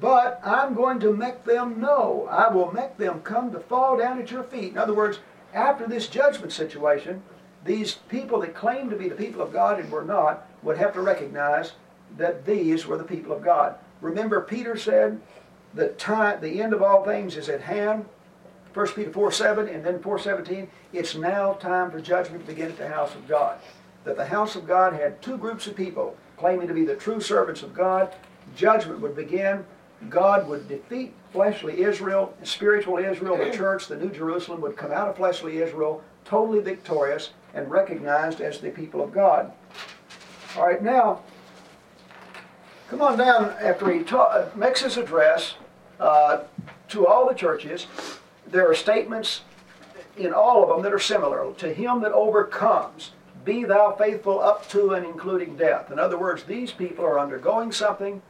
but I'm going to make them know. I will make them come to fall down at your feet. In other words, after this judgment situation, these people that claimed to be the people of God and were not would have to recognize that these were the people of God. Remember, Peter said, the time, the end of all things is at hand. 1 Peter 4 7 and then 417. It's now time for judgment to begin at the house of God. That the house of God had two groups of people claiming to be the true servants of God. Judgment would begin. God would defeat fleshly Israel, spiritual Israel, the church, the New Jerusalem would come out of fleshly Israel totally victorious and recognized as the people of God. All right, now, come on down after he ta- uh, makes his address uh, to all the churches. There are statements in all of them that are similar. To him that overcomes, be thou faithful up to and including death. In other words, these people are undergoing something.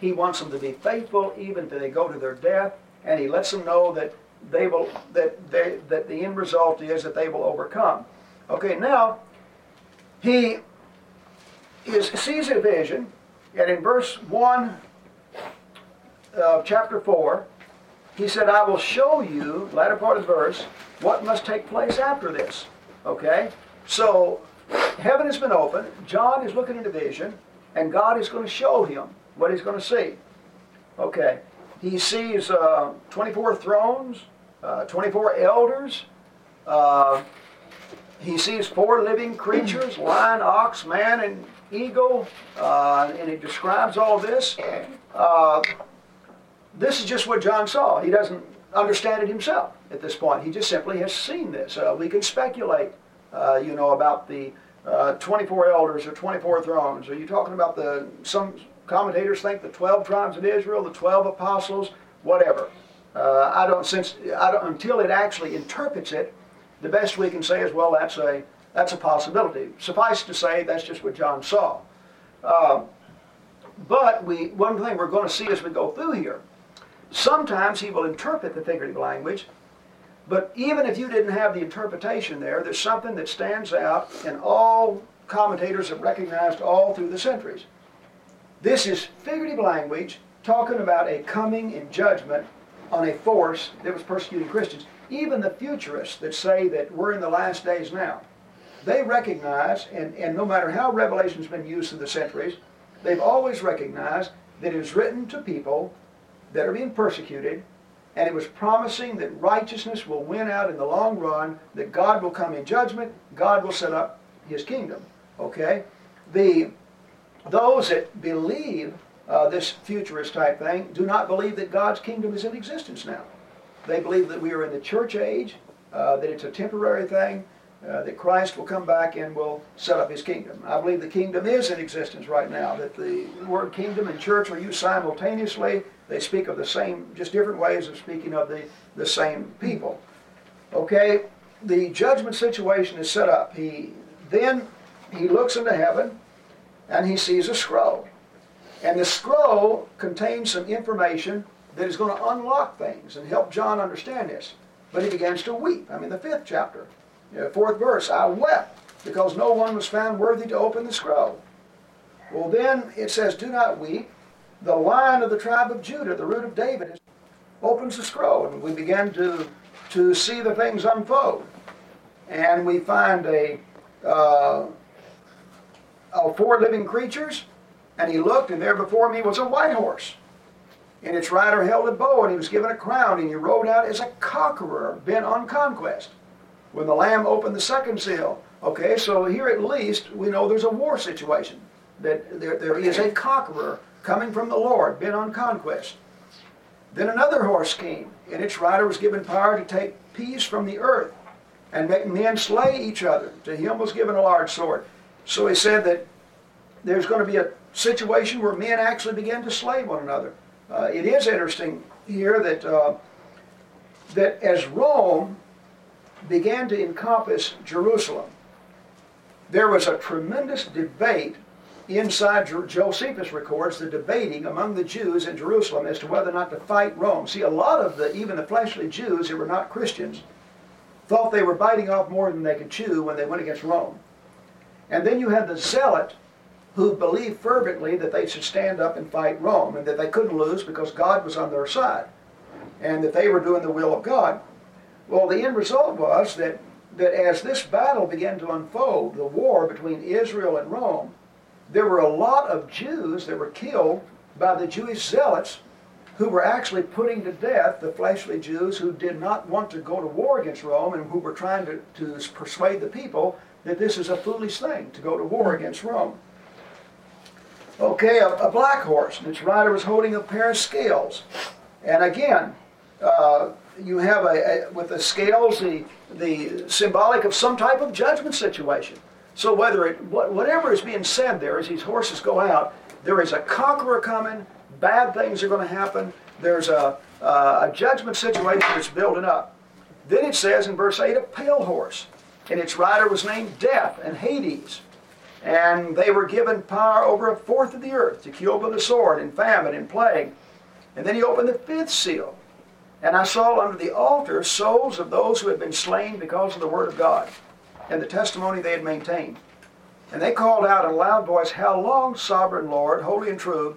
He wants them to be faithful even till they go to their death, and he lets them know that they will that they that the end result is that they will overcome. Okay, now he is sees a vision, and in verse one of chapter four, he said, "I will show you." Latter part of the verse, what must take place after this. Okay, so heaven has been opened. John is looking a vision, and God is going to show him what he's going to see. Okay, he sees uh, 24 thrones, uh, 24 elders. Uh, he sees four living creatures lion, ox, man, and eagle. Uh, and he describes all this. Uh, this is just what John saw. He doesn't understand it himself at this point. He just simply has seen this. Uh, we can speculate, you know, about the 24 elders or 24 thrones. Are you talking about the some commentators think the 12 tribes of Israel, the 12 apostles, whatever. Uh, I don't since I don't until it actually interprets it. The best we can say is, well, that's a that's a possibility. Suffice to say, that's just what John saw. Uh, but we one thing we're going to see as we go through here. Sometimes he will interpret the figurative language, but even if you didn't have the interpretation there, there's something that stands out, and all commentators have recognized all through the centuries. This is figurative language talking about a coming in judgment on a force that was persecuting Christians. Even the futurists that say that we're in the last days now, they recognize, and, and no matter how Revelation's been used through the centuries, they've always recognized that it is written to people that are being persecuted, and it was promising that righteousness will win out in the long run, that God will come in judgment, God will set up his kingdom. Okay? The those that believe uh, this futurist type thing do not believe that God's kingdom is in existence now. They believe that we are in the church age, uh, that it's a temporary thing, uh, that Christ will come back and will set up his kingdom. I believe the kingdom is in existence right now, that the word kingdom and church are used simultaneously. They speak of the same, just different ways of speaking of the, the same people. Okay, the judgment situation is set up. He then he looks into heaven and he sees a scroll. And the scroll contains some information that is going to unlock things and help John understand this. But he begins to weep. I mean, the fifth chapter, know, fourth verse, I wept because no one was found worthy to open the scroll. Well, then it says, Do not weep. The lion of the tribe of Judah, the root of David, opens the scroll. And we begin to, to see the things unfold. And we find a, uh, of four living creatures, and he looked, and there before me was a white horse. And its rider held a bow, and he was given a crown, and he rode out as a conqueror bent on conquest. When the Lamb opened the second seal, okay, so here at least we know there's a war situation, that there, there is a conqueror coming from the Lord, bent on conquest. Then another horse came, and its rider was given power to take peace from the earth and make men slay each other. To him was given a large sword. So he said that there's going to be a situation where men actually begin to slay one another. Uh, it is interesting here that uh, that as Rome began to encompass Jerusalem, there was a tremendous debate inside Josephus records the debating among the Jews in Jerusalem as to whether or not to fight Rome. See, a lot of the even the fleshly Jews who were not Christians thought they were biting off more than they could chew when they went against Rome. And then you had the zealot who believed fervently that they should stand up and fight Rome and that they couldn't lose because God was on their side and that they were doing the will of God. Well, the end result was that, that as this battle began to unfold, the war between Israel and Rome, there were a lot of Jews that were killed by the Jewish zealots who were actually putting to death the fleshly Jews who did not want to go to war against Rome and who were trying to, to persuade the people that this is a foolish thing to go to war against Rome. Okay, a, a black horse, and its rider was holding a pair of scales. And again, uh, you have a, a, with the scales the the symbolic of some type of judgment situation. So whether it whatever is being said there as these horses go out, there is a conqueror coming. Bad things are going to happen. There's a uh, a judgment situation that's building up. Then it says in verse eight, a pale horse and its rider was named Death and Hades. And they were given power over a fourth of the earth to kill by the sword and famine and plague. And then he opened the fifth seal. And I saw under the altar souls of those who had been slain because of the word of God and the testimony they had maintained. And they called out in a loud voice, How long, sovereign Lord, holy and true,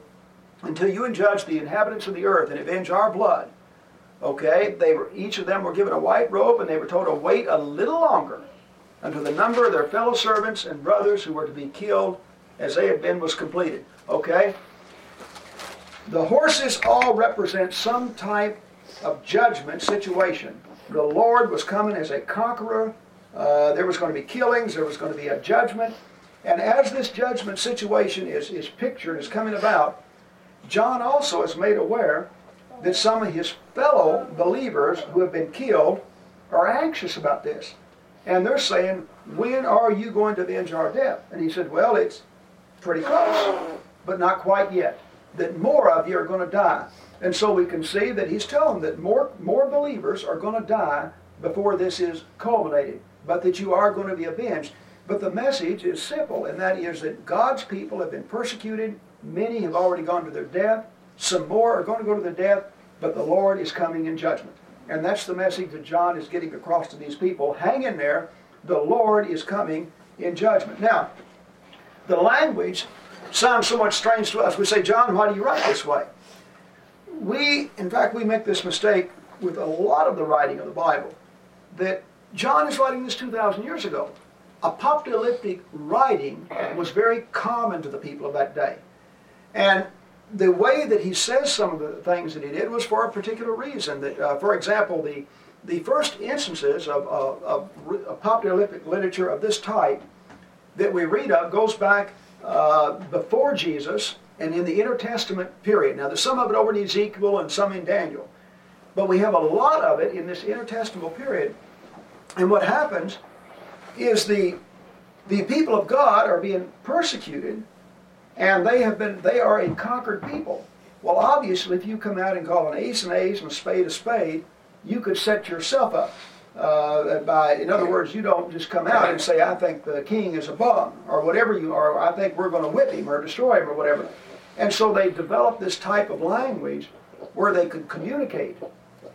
until you judge the inhabitants of the earth and avenge our blood? Okay, they were each of them were given a white robe, and they were told to wait a little longer until the number of their fellow servants and brothers who were to be killed as they had been was completed. Okay? The horses all represent some type of judgment situation. The Lord was coming as a conqueror. Uh, there was going to be killings. There was going to be a judgment. And as this judgment situation is, is pictured, is coming about, John also is made aware that some of his fellow believers who have been killed are anxious about this. And they're saying, when are you going to avenge our death? And he said, well, it's pretty close, but not quite yet. That more of you are going to die. And so we can see that he's telling that more, more believers are going to die before this is culminated, but that you are going to be avenged. But the message is simple, and that is that God's people have been persecuted. Many have already gone to their death. Some more are going to go to their death, but the Lord is coming in judgment. And that's the message that John is getting across to these people. Hang in there. The Lord is coming in judgment. Now, the language sounds somewhat strange to us. We say, John, why do you write this way? we, in fact, we make this mistake with a lot of the writing of the Bible that John is writing this 2,000 years ago. Apocalyptic writing was very common to the people of that day. And the way that he says some of the things that he did was for a particular reason. That, uh, for example, the, the first instances of, of, apocalyptic literature of this type that we read of goes back uh, before Jesus and in the intertestament period. Now, there's some of it over in Ezekiel and some in Daniel. But we have a lot of it in this intertestamental period. And what happens is the, the people of God are being persecuted and they have been they are a conquered people. Well, obviously, if you come out and call an ace an ace and a spade a spade, you could set yourself up. Uh, by, in other words, you don't just come out and say, "I think the king is a bum," or whatever you are. I think we're going to whip him or destroy him or whatever. And so they developed this type of language where they could communicate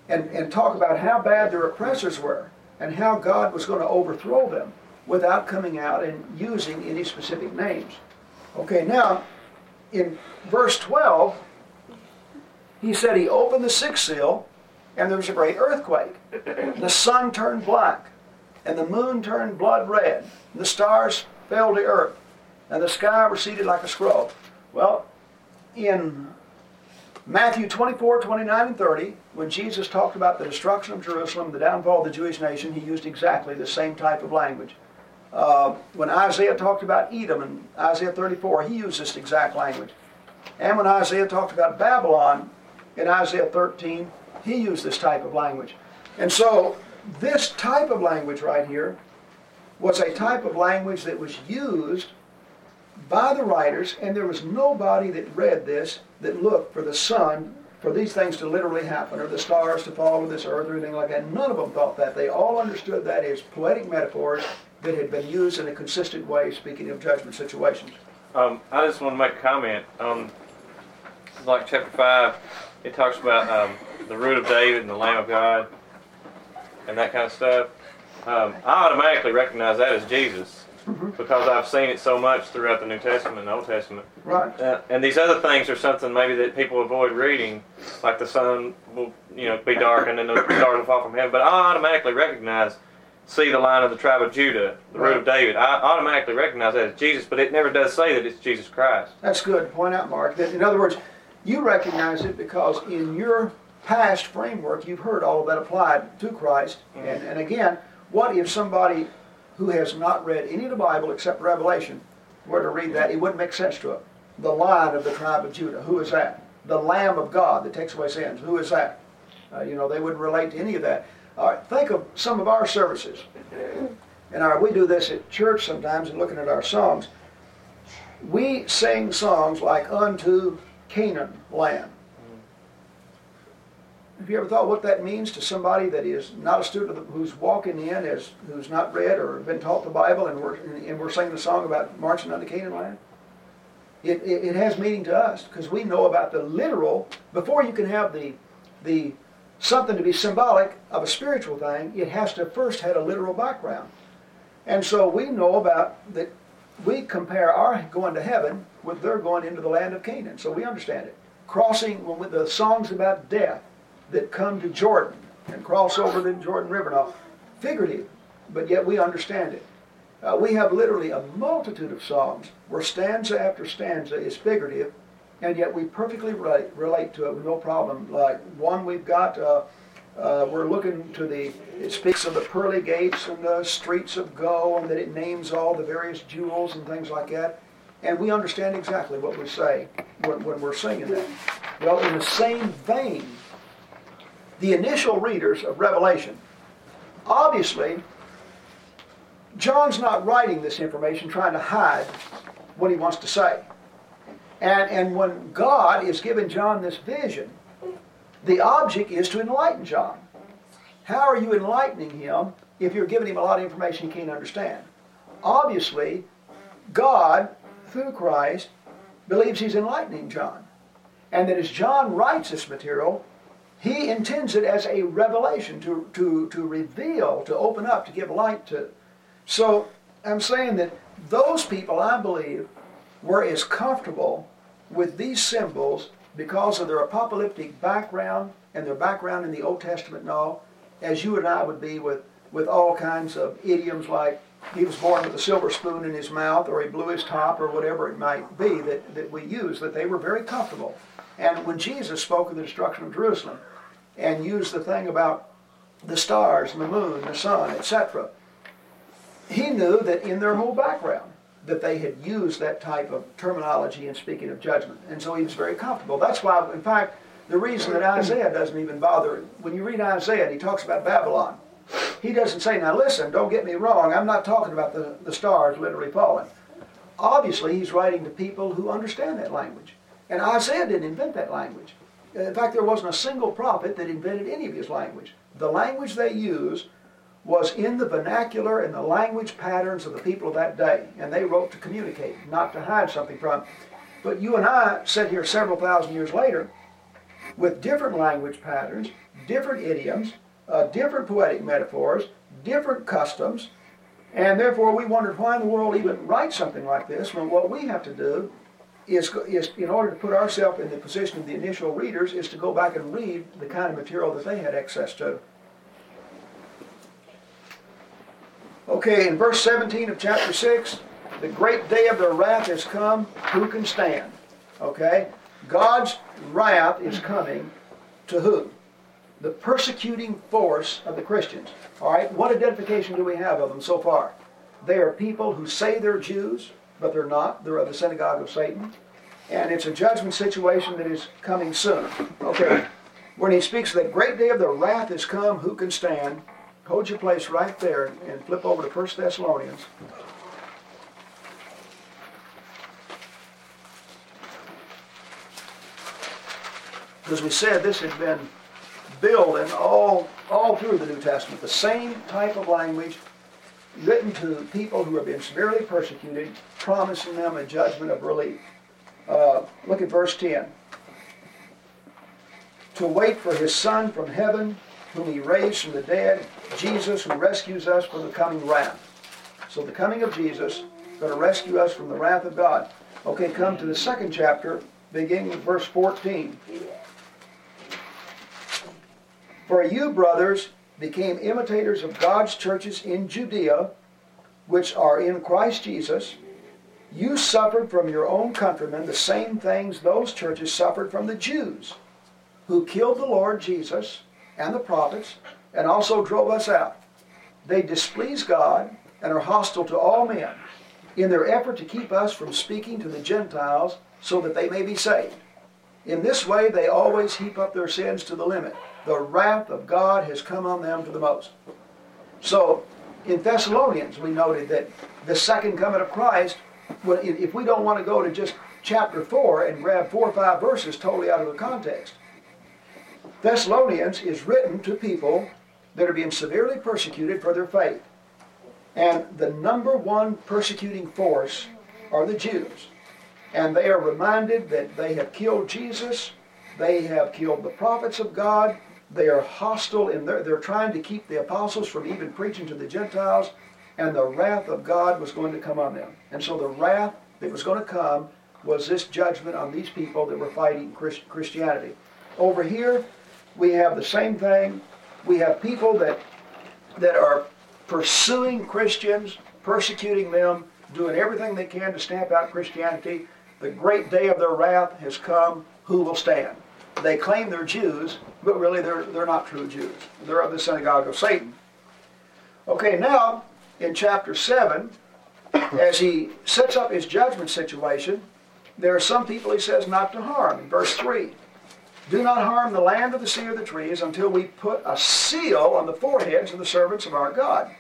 and, and talk about how bad their oppressors were and how God was going to overthrow them without coming out and using any specific names. Okay, now in verse 12, he said he opened the sixth seal and there was a great earthquake. The sun turned black and the moon turned blood red. The stars fell to earth and the sky receded like a scroll. Well, in Matthew 24, 29, and 30, when Jesus talked about the destruction of Jerusalem, the downfall of the Jewish nation, he used exactly the same type of language. Uh, when Isaiah talked about Edom in Isaiah 34, he used this exact language. And when Isaiah talked about Babylon in Isaiah 13, he used this type of language. And so this type of language right here was a type of language that was used by the writers, and there was nobody that read this that looked for the sun, for these things to literally happen, or the stars to fall with this earth, or anything like that. None of them thought that. They all understood that as poetic metaphors that had been used in a consistent way, speaking of judgment situations. Um, I just want to make a comment on, like chapter five, it talks about um, the root of David and the Lamb of God, and that kind of stuff. Um, I automatically recognize that as Jesus Mm-hmm. because I've seen it so much throughout the New Testament and Old Testament. Right. Uh, and these other things are something maybe that people avoid reading, like the sun will, you know, be dark and then the stars will fall from heaven. But I automatically recognize, see the line of the tribe of Judah, the root of David. I automatically recognize that as Jesus, but it never does say that it's Jesus Christ. That's good. Point out, Mark. That in other words, you recognize it because in your past framework, you've heard all of that applied to Christ. And, and again, what if somebody who has not read any of the Bible except Revelation were to read that? It wouldn't make sense to them. The Lion of the tribe of Judah. Who is that? The Lamb of God that takes away sins. Who is that? Uh, you know, they wouldn't relate to any of that. All right, think of some of our services. And our, we do this at church sometimes and looking at our songs. We sing songs like Unto Canaan Land. Have you ever thought what that means to somebody that is not a student the, who's walking in as who's not read or been taught the Bible and we're and we're singing a song about marching unto Canaan land? It, it, it has meaning to us because we know about the literal. Before you can have the the something to be symbolic of a spiritual thing, it has to first have a literal background. And so we know about that. We compare our going to heaven with their going into the land of Canaan. So we understand it. Crossing with the songs about death that come to Jordan and cross over the Jordan River. Now, figurative, but yet we understand it. Uh, we have literally a multitude of songs where stanza after stanza is figurative, and yet we perfectly relate, relate to it with no problem. Like one we've got, uh, uh, we're looking to the, it speaks of the pearly gates and the streets of gold, and that it names all the various jewels and things like that. And we understand exactly what we say when, when we're singing that. Well, in the same vein, the initial readers of Revelation, obviously, John's not writing this information trying to hide what he wants to say. And, and when God is giving John this vision, the object is to enlighten John. How are you enlightening him if you're giving him a lot of information he can't understand? Obviously, God, through Christ, believes he's enlightening John. And that as John writes this material, he intends it as a revelation to, to, to reveal, to open up, to give light to. So I'm saying that those people, I believe, were as comfortable with these symbols because of their apocalyptic background and their background in the Old Testament and all, as you and I would be with, with all kinds of idioms like he was born with a silver spoon in his mouth or he blew his top or whatever it might be that, that we use, that they were very comfortable. And when Jesus spoke of the destruction of Jerusalem and use the thing about the stars and the moon, the sun, etc., he knew that in their whole background that they had used that type of terminology in speaking of judgment. And so he was very comfortable. That's why, in fact, the reason that Isaiah doesn't even bother, when you read Isaiah and he talks about Babylon, he doesn't say, now listen, don't get me wrong, I'm not talking about the, the stars literally falling. Obviously, he's writing to people who understand that language. And Isaiah didn't invent that language. In fact, there wasn't a single prophet that invented any of his language. The language they used was in the vernacular and the language patterns of the people of that day. And they wrote to communicate, not to hide something from. But you and I sit here several thousand years later with different language patterns, different idioms, uh, different poetic metaphors, different customs, and therefore we wondered why in the world even write something like this when what we have to do is, is in order to put ourselves in the position of the initial readers is to go back and read the kind of material that they had access to. Okay, in verse 17 of chapter 6, the great day of their wrath has come. Who can stand? Okay? God's wrath is coming to who? The persecuting force of the Christians. All right? What identification do we have of them so far? They are people who say they're Jews, but they're not. They're of the synagogue of Satan. And it's a judgment situation that is coming soon. Okay. When he speaks, the great day of the wrath has come, who can stand? Hold your place right there and flip over to 1 Thessalonians. As we said, this had been building all, all through the New Testament. The same type of language written to people who have been severely persecuted, promising them a judgment of relief. Uh, look at verse 10. To wait for his Son from heaven, whom he raised from the dead, Jesus, who rescues us from the coming wrath. So the coming of Jesus going to rescue us from the wrath of God. Okay, come to the second chapter, beginning with verse 14. For you, brothers, became imitators of God's churches in Judea, which are in Christ Jesus. You suffered from your own countrymen the same things those churches suffered from the Jews, who killed the Lord Jesus and the prophets, and also drove us out. They displease God and are hostile to all men in their effort to keep us from speaking to the Gentiles so that they may be saved. In this way, they always heap up their sins to the limit the wrath of God has come on them to the most. So, in Thessalonians, we noted that the second coming of Christ, if we don't want to go to just chapter 4 and grab four or five verses totally out of the context, Thessalonians is written to people that are being severely persecuted for their faith. And the number one persecuting force are the Jews. And they are reminded that they have killed Jesus, they have killed the prophets of God, they are hostile and they're, they're trying to keep the apostles from even preaching to the Gentiles, and the wrath of God was going to come on them. And so the wrath that was going to come was this judgment on these people that were fighting Christ, Christianity. Over here, we have the same thing. We have people that that are pursuing Christians, persecuting them, doing everything they can to stamp out Christianity. The great day of their wrath has come. Who will stand? They claim they're Jews, but really they're, they're not true Jews. They're of the synagogue of Satan. Okay, now in chapter 7, as he sets up his judgment situation, there are some people he says not to harm. Verse 3, do not harm the land of the sea or the trees until we put a seal on the foreheads of the servants of our God.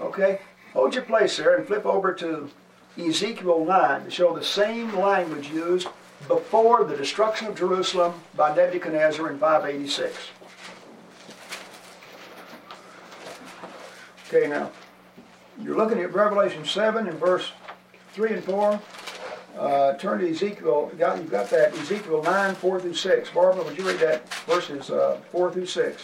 Okay, hold your place there and flip over to Ezekiel 9 to show the same language used before the destruction of Jerusalem by Nebuchadnezzar in 586. Okay, now, you're looking at Revelation 7 and verse 3 and 4. Uh, turn to Ezekiel. You've got that Ezekiel 9, 4 through 6. Barbara, would you read that verses uh, 4 through 6?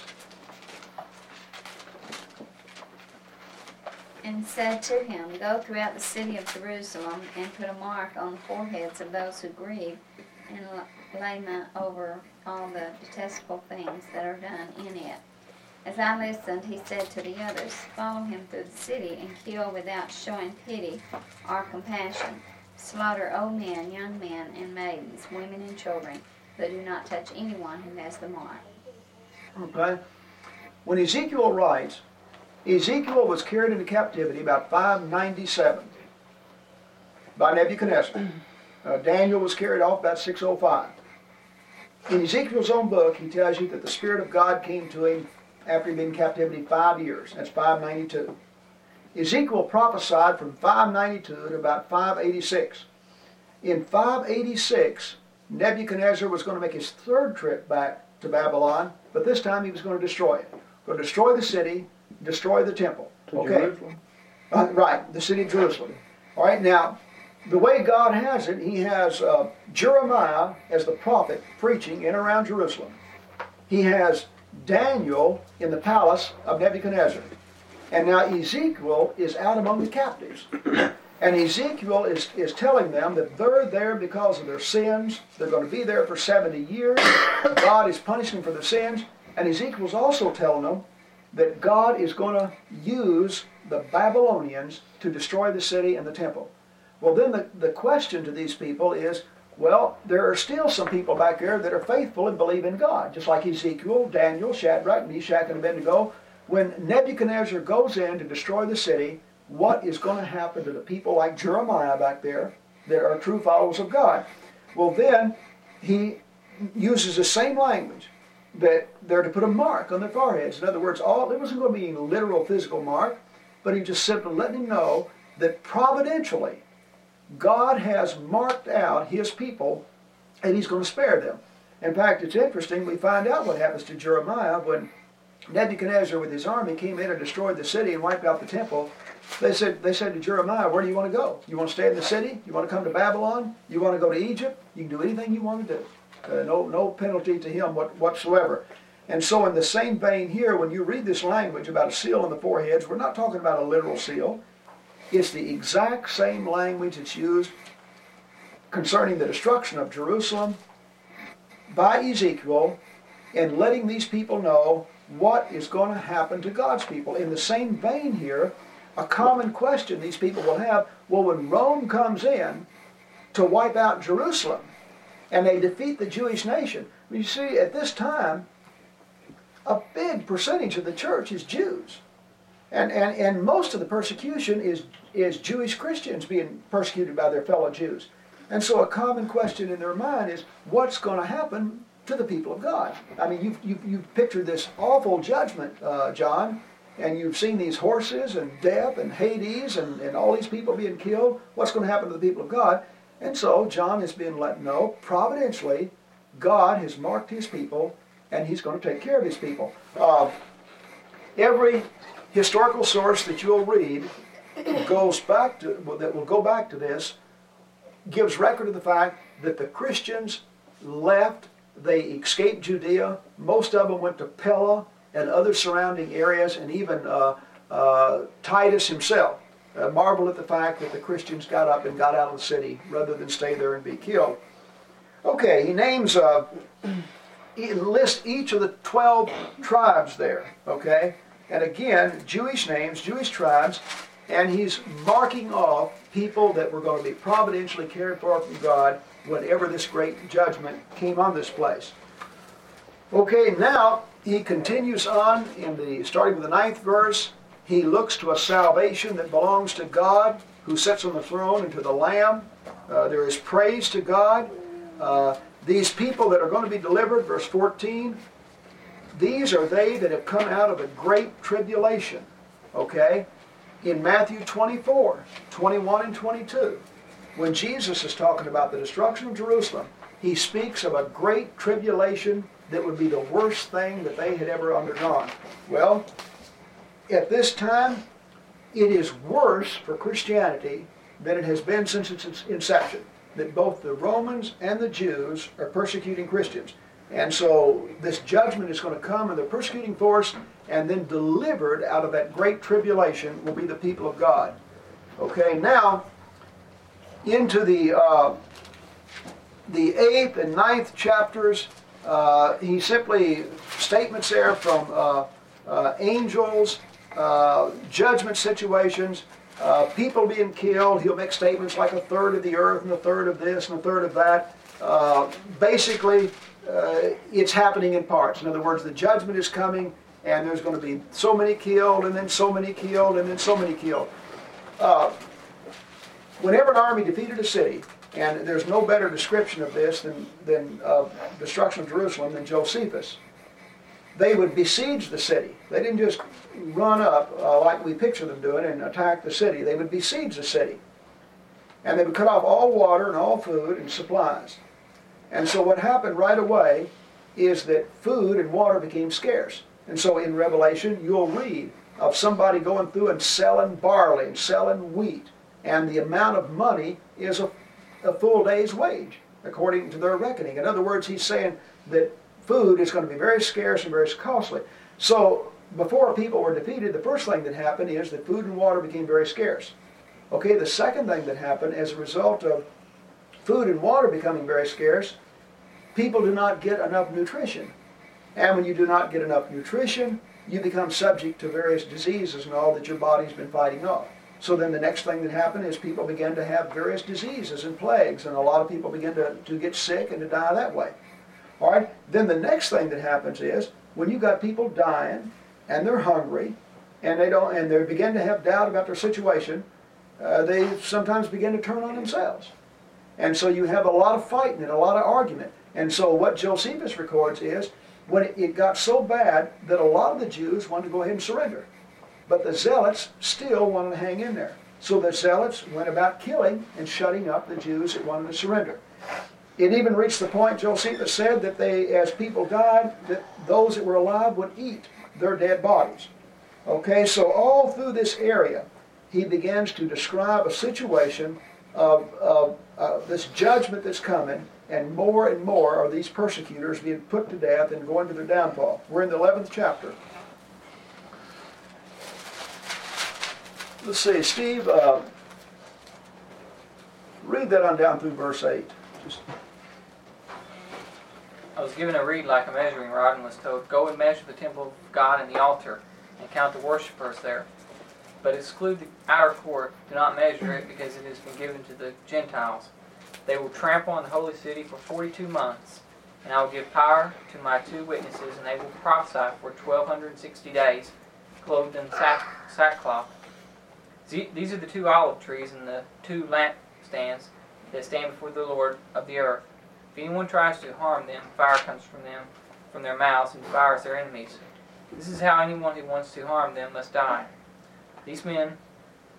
And said to him, Go throughout the city of Jerusalem and put a mark on the foreheads of those who grieve, and, lament over all the detestable things that are done in it. As I listened, he said to the others, Follow him through the city and kill without showing pity or compassion. Slaughter old men, young men, and maidens, women and children, but do not touch anyone who has the mark. Okay? When Ezekiel writes, Ezekiel was carried into captivity about 597 by Nebuchadnezzar. Uh, Daniel was carried off about 605. In Ezekiel's own book, he tells you that the Spirit of God came to him after he'd been in captivity five years. That's 592. Ezekiel prophesied from 592 to about 586. In 586, Nebuchadnezzar was going to make his third trip back to Babylon, but this time he was going to destroy it. Going to destroy the city, destroy the temple. To okay. Jerusalem. Uh, right, the city of Jerusalem. All right, now, the way God has it, He has uh, Jeremiah as the prophet preaching in and around Jerusalem. He has Daniel in the palace of Nebuchadnezzar. And now Ezekiel is out among the captives. And Ezekiel is, is telling them that they're there because of their sins. They're going to be there for 70 years. God is punishing them for their sins. And Ezekiel's also telling them that God is going to use the Babylonians to destroy the city and the temple. Well, then the, the question to these people is well, there are still some people back there that are faithful and believe in God, just like Ezekiel, Daniel, Shadrach, Meshach, and Abednego. When Nebuchadnezzar goes in to destroy the city, what is going to happen to the people like Jeremiah back there that are true followers of God? Well, then he uses the same language that they're to put a mark on their foreheads. In other words, all it wasn't going to be a literal physical mark, but he just simply letting them know that providentially God has marked out his people and he's going to spare them. In fact, it's interesting, we find out what happens to Jeremiah when Nebuchadnezzar with his army came in and destroyed the city and wiped out the temple. They said, they said to Jeremiah, Where do you want to go? You want to stay in the city? You want to come to Babylon? You want to go to Egypt? You can do anything you want to do. Uh, no, no penalty to him what, whatsoever. And so, in the same vein here, when you read this language about a seal on the foreheads, we're not talking about a literal seal. It's the exact same language that's used concerning the destruction of Jerusalem by Ezekiel and letting these people know what is going to happen to God's people. In the same vein here, a common question these people will have well, when Rome comes in to wipe out Jerusalem and they defeat the Jewish nation, you see, at this time, a big percentage of the church is Jews. And, and, and most of the persecution is, is Jewish Christians being persecuted by their fellow Jews. And so a common question in their mind is, what's going to happen to the people of God? I mean, you've, you've, you've pictured this awful judgment, uh, John, and you've seen these horses and death and Hades and, and all these people being killed. What's going to happen to the people of God? And so John is being let know, providentially, God has marked his people, and he's going to take care of his people. Uh, every historical source that you'll read goes back to that will go back to this gives record of the fact that the Christians left they escaped Judea most of them went to Pella and other surrounding areas and even uh, uh, Titus himself uh, marveled at the fact that the Christians got up and got out of the city rather than stay there and be killed okay he names uh, he lists each of the 12 tribes there okay and again, Jewish names, Jewish tribes, and he's marking off people that were going to be providentially cared for from God whenever this great judgment came on this place. Okay, now he continues on in the starting with the ninth verse. He looks to a salvation that belongs to God who sits on the throne and to the Lamb. Uh, there is praise to God. Uh, these people that are going to be delivered, verse 14, these are they that have come out of a great tribulation. Okay? In Matthew 24, 21 and 22, when Jesus is talking about the destruction of Jerusalem, he speaks of a great tribulation that would be the worst thing that they had ever undergone. Well, at this time, it is worse for Christianity than it has been since its inception. That both the Romans and the Jews are persecuting Christians. And so this judgment is going to come and the persecuting force and then delivered out of that great tribulation will be the people of God. Okay, now into the uh, the eighth and ninth chapters, uh, he simply statements there from uh, uh, angels, uh, judgment situations, uh, people being killed. He'll make statements like a third of the earth and a third of this and a third of that. Uh, basically, uh, it's happening in parts. In other words, the judgment is coming, and there's going to be so many killed, and then so many killed, and then so many killed. Uh, whenever an army defeated a city, and there's no better description of this than, than destruction of Jerusalem than Josephus. They would besiege the city. They didn't just run up uh, like we picture them doing and attack the city. They would besiege the city. And they would cut off all water and all food and supplies. And so what happened right away is that food and water became scarce. And so in Revelation, you'll read of somebody going through and selling barley and selling wheat. And the amount of money is a a full day's wage, according to their reckoning. In other words, he's saying that food is going to be very scarce and very costly. So before people were defeated, the first thing that happened is that food and water became very scarce. Okay, the second thing that happened as a result of food and water becoming very scarce, people do not get enough nutrition. And when you do not get enough nutrition, you become subject to various diseases and all that your body's been fighting off. So then the next thing that happened is people began to have various diseases and plagues, and a lot of people begin to, to get sick and to die that way. All right? Then the next thing that happens is when you've got people dying and they're hungry and they don't and they begin to have doubt about their situation, uh, they sometimes begin to turn on themselves. And so you have a lot of fighting and a lot of argument. And so what Josephus records is when it, it got so bad that a lot of the Jews wanted to go ahead and surrender. But the zealots still wanted to hang in there. So the zealots went about killing and shutting up the Jews that wanted to surrender. It even reached the point, Josephus said, that they, as people died, that those that were alive would eat their dead bodies. Okay, so all through this area, he begins to describe a situation of, of uh, this judgment that's coming, and more and more are these persecutors being put to death and going to their downfall. We're in the 11th chapter. Let's see, Steve, uh, read that on down through verse 8. Just, I was given a reed like a measuring rod and was told, Go and measure the temple of God and the altar, and count the worshippers there. But exclude the outer court, do not measure it, because it has been given to the Gentiles. They will trample on the holy city for forty two months, and I will give power to my two witnesses, and they will prophesy for twelve hundred and sixty days, clothed in sack, sackcloth. These are the two olive trees and the two lampstands that stand before the Lord of the earth. If anyone tries to harm them, fire comes from them, from their mouths, and devours their enemies. This is how anyone who wants to harm them must die. These men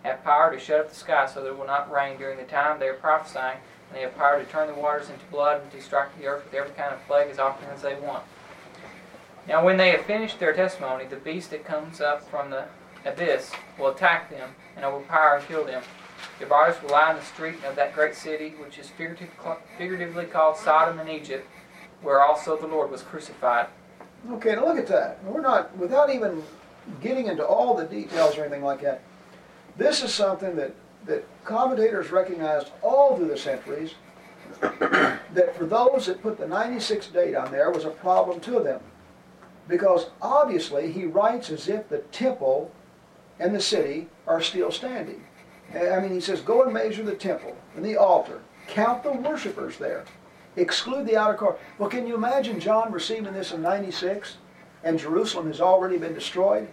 have power to shut up the sky so that it will not rain during the time they are prophesying, and they have power to turn the waters into blood and to strike the earth with every kind of plague as often as they want. Now, when they have finished their testimony, the beast that comes up from the abyss will attack them and overpower and kill them. Their bodies will lie in the street of that great city, which is figuratively called Sodom and Egypt, where also the Lord was crucified. Okay, now look at that. We're not, without even getting into all the details or anything like that, this is something that, that commentators recognized all through the centuries that for those that put the 96 date on there was a problem to them. Because obviously he writes as if the temple and the city are still standing. I mean, he says, go and measure the temple and the altar. Count the worshippers there. Exclude the outer court. Well, can you imagine John receiving this in 96 and Jerusalem has already been destroyed?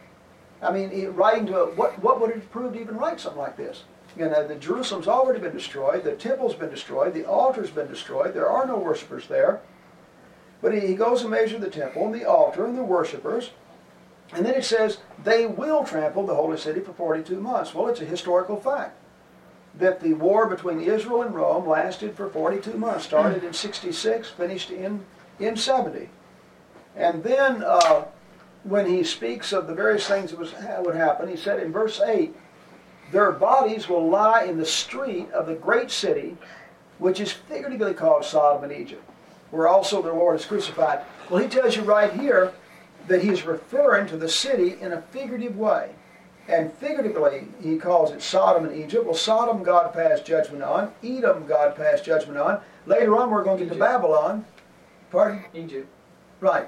I mean, writing to it, what, what would it prove to even write something like this? You know, the Jerusalem's already been destroyed, the temple's been destroyed, the altar's been destroyed, there are no worshippers there. But he, he goes and measures the temple and the altar and the worshippers, and then it says, they will trample the holy city for 42 months. Well, it's a historical fact that the war between Israel and Rome lasted for 42 months, started in 66, finished in, in 70. And then uh, when he speaks of the various things that was, would happen, he said in verse 8, their bodies will lie in the street of the great city, which is figuratively called Sodom and Egypt, where also the Lord is crucified. Well, he tells you right here that he's referring to the city in a figurative way. And figuratively, he calls it Sodom and Egypt. Well, Sodom, God passed judgment on. Edom, God passed judgment on. later on we're going to get to Babylon. Pardon? Egypt. Right.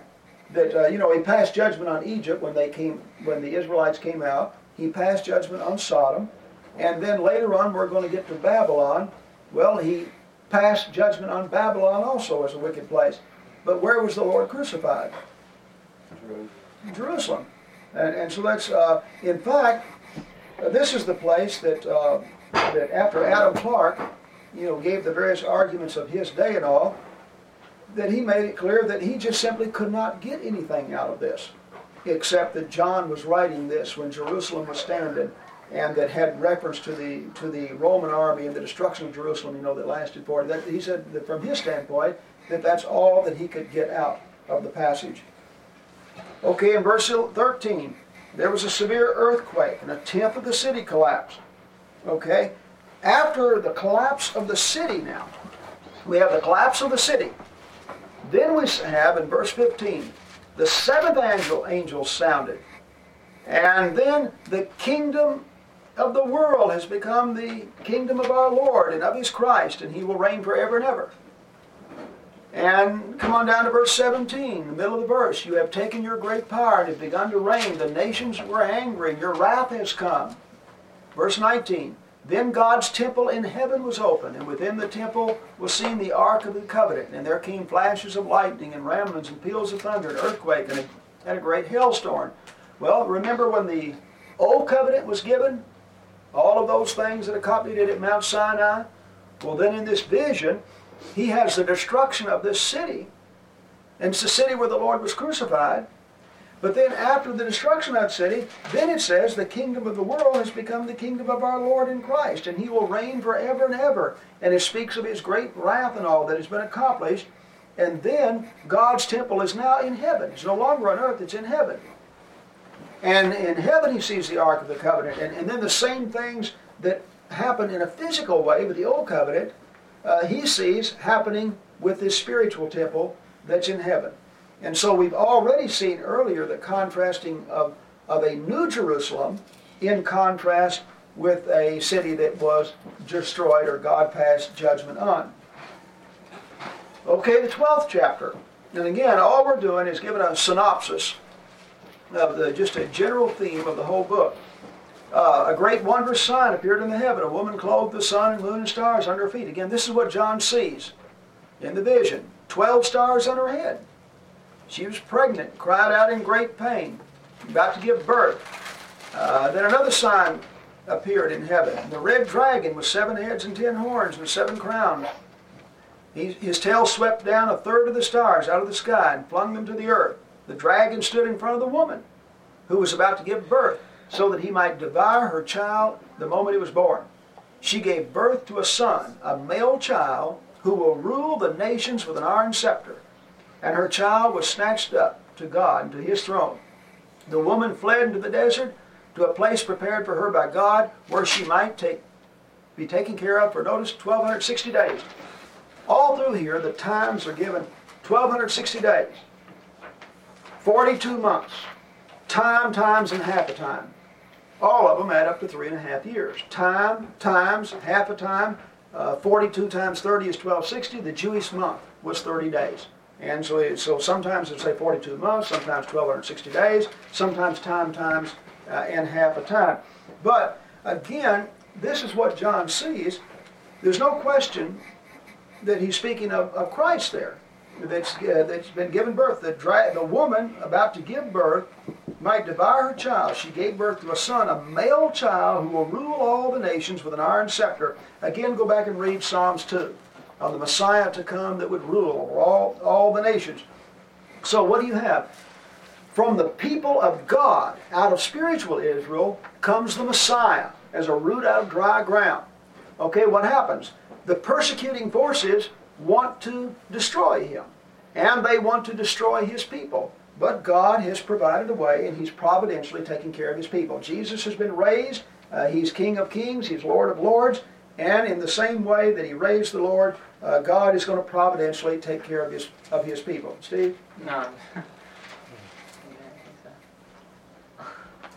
That uh, you know he passed judgment on Egypt when they came when the Israelites came out. He passed judgment on Sodom, and then later on we're going to get to Babylon. Well, he passed judgment on Babylon also as a wicked place. But where was the Lord crucified? Jerusalem. And, and so that's, uh, in fact, this is the place that, uh, that after Adam Clarke, you know, gave the various arguments of his day and all, that he made it clear that he just simply could not get anything out of this, except that John was writing this when Jerusalem was standing, and that had reference to the to the Roman army and the destruction of Jerusalem, you know, that lasted for that. He said that from his standpoint that that's all that he could get out of the passage. Okay, in verse 13, there was a severe earthquake, and a tenth of the city collapsed. Okay, after the collapse of the city now, we have the collapse of the city. Then we have in verse 15, the seventh angel, angel sounded. And then the kingdom of the world has become the kingdom of our Lord and of his Christ, and he will reign forever and ever. And come on down to verse 17, the middle of the verse. You have taken your great power and have begun to reign. The nations were angry, your wrath has come. Verse 19. Then God's temple in heaven was opened, and within the temple was seen the ark of the covenant. And there came flashes of lightning, and ramblings, and peals of thunder, and earthquake, and a, and a great hailstorm. Well, remember when the old covenant was given? All of those things that accompanied it at Mount Sinai? Well, then in this vision, he has the destruction of this city. And it's the city where the Lord was crucified. But then after the destruction of that city, then it says the kingdom of the world has become the kingdom of our Lord in Christ, and he will reign forever and ever. And it speaks of his great wrath and all that has been accomplished. And then God's temple is now in heaven. It's no longer on earth, it's in heaven. And in heaven he sees the Ark of the Covenant. And, and then the same things that happen in a physical way with the Old Covenant, uh, he sees happening with this spiritual temple that's in heaven. And so we've already seen earlier the contrasting of, of a new Jerusalem in contrast with a city that was destroyed or God passed judgment on. Okay, the 12th chapter. And again, all we're doing is giving a synopsis of the, just a general theme of the whole book. Uh, a great wondrous sign appeared in the heaven, a woman clothed the sun and moon and stars under her feet. Again, this is what John sees in the vision. Twelve stars on her head. She was pregnant, cried out in great pain, about to give birth. Uh, then another sign appeared in heaven. The red dragon with seven heads and ten horns and seven crowns. He, his tail swept down a third of the stars out of the sky and flung them to the earth. The dragon stood in front of the woman who was about to give birth so that he might devour her child the moment he was born. She gave birth to a son, a male child, who will rule the nations with an iron scepter. And her child was snatched up to God and to his throne. The woman fled into the desert to a place prepared for her by God where she might take, be taken care of for, notice, 1,260 days. All through here, the times are given 1,260 days. 42 months. Time, times, and half a time. All of them add up to three and a half years. Time, times, half a time. Uh, 42 times 30 is 1260. The Jewish month was 30 days. And so, it, so sometimes it'll say 42 months, sometimes 1260 days, sometimes time times uh, and half a time. But again, this is what John sees. There's no question that he's speaking of, of Christ there that's, uh, that's been given birth. The, dra- the woman about to give birth might devour her child. She gave birth to a son, a male child, who will rule all the nations with an iron scepter. Again, go back and read Psalms 2 of the Messiah to come that would rule over all, all the nations. So, what do you have? From the people of God, out of spiritual Israel, comes the Messiah as a root out of dry ground. Okay, what happens? The persecuting forces want to destroy him, and they want to destroy his people. But God has provided a way, and He's providentially taking care of His people. Jesus has been raised. Uh, he's King of kings. He's Lord of lords. And in the same way that He raised the Lord, uh, God is going to providentially take care of His of His people. Steve. No.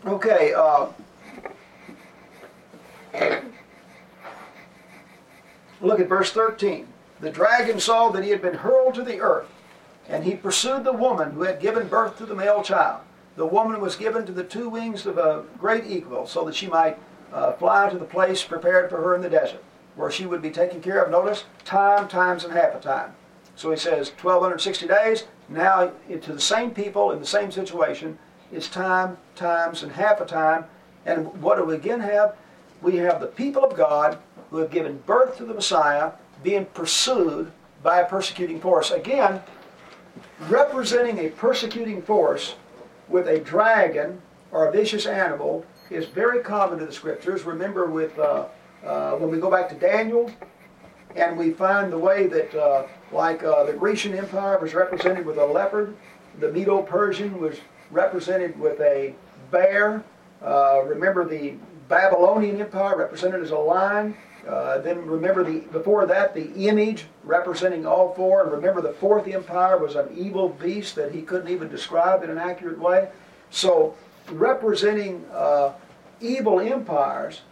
Okay. Uh, look at verse 13. The dragon saw that he had been hurled to the earth, and he pursued the woman who had given birth to the male child. The woman was given to the two wings of a great eagle, so that she might uh, fly to the place prepared for her in the desert, where she would be taken care of. Notice, time, times, and half a time. So he says 1260 days. Now, to the same people in the same situation, it's time, times, and half a time. And what do we again have? We have the people of God who have given birth to the Messiah being pursued by a persecuting force. Again, representing a persecuting force with a dragon or a vicious animal is very common to the scriptures. Remember, with uh, uh, when we go back to Daniel, and we find the way that, uh, like uh, the Grecian Empire was represented with a leopard, the Medo-Persian was represented with a bear. Uh, remember the Babylonian Empire represented as a lion. Uh, then remember the before that the image representing all four, and remember the fourth empire was an evil beast that he couldn't even describe in an accurate way. So representing uh, evil empires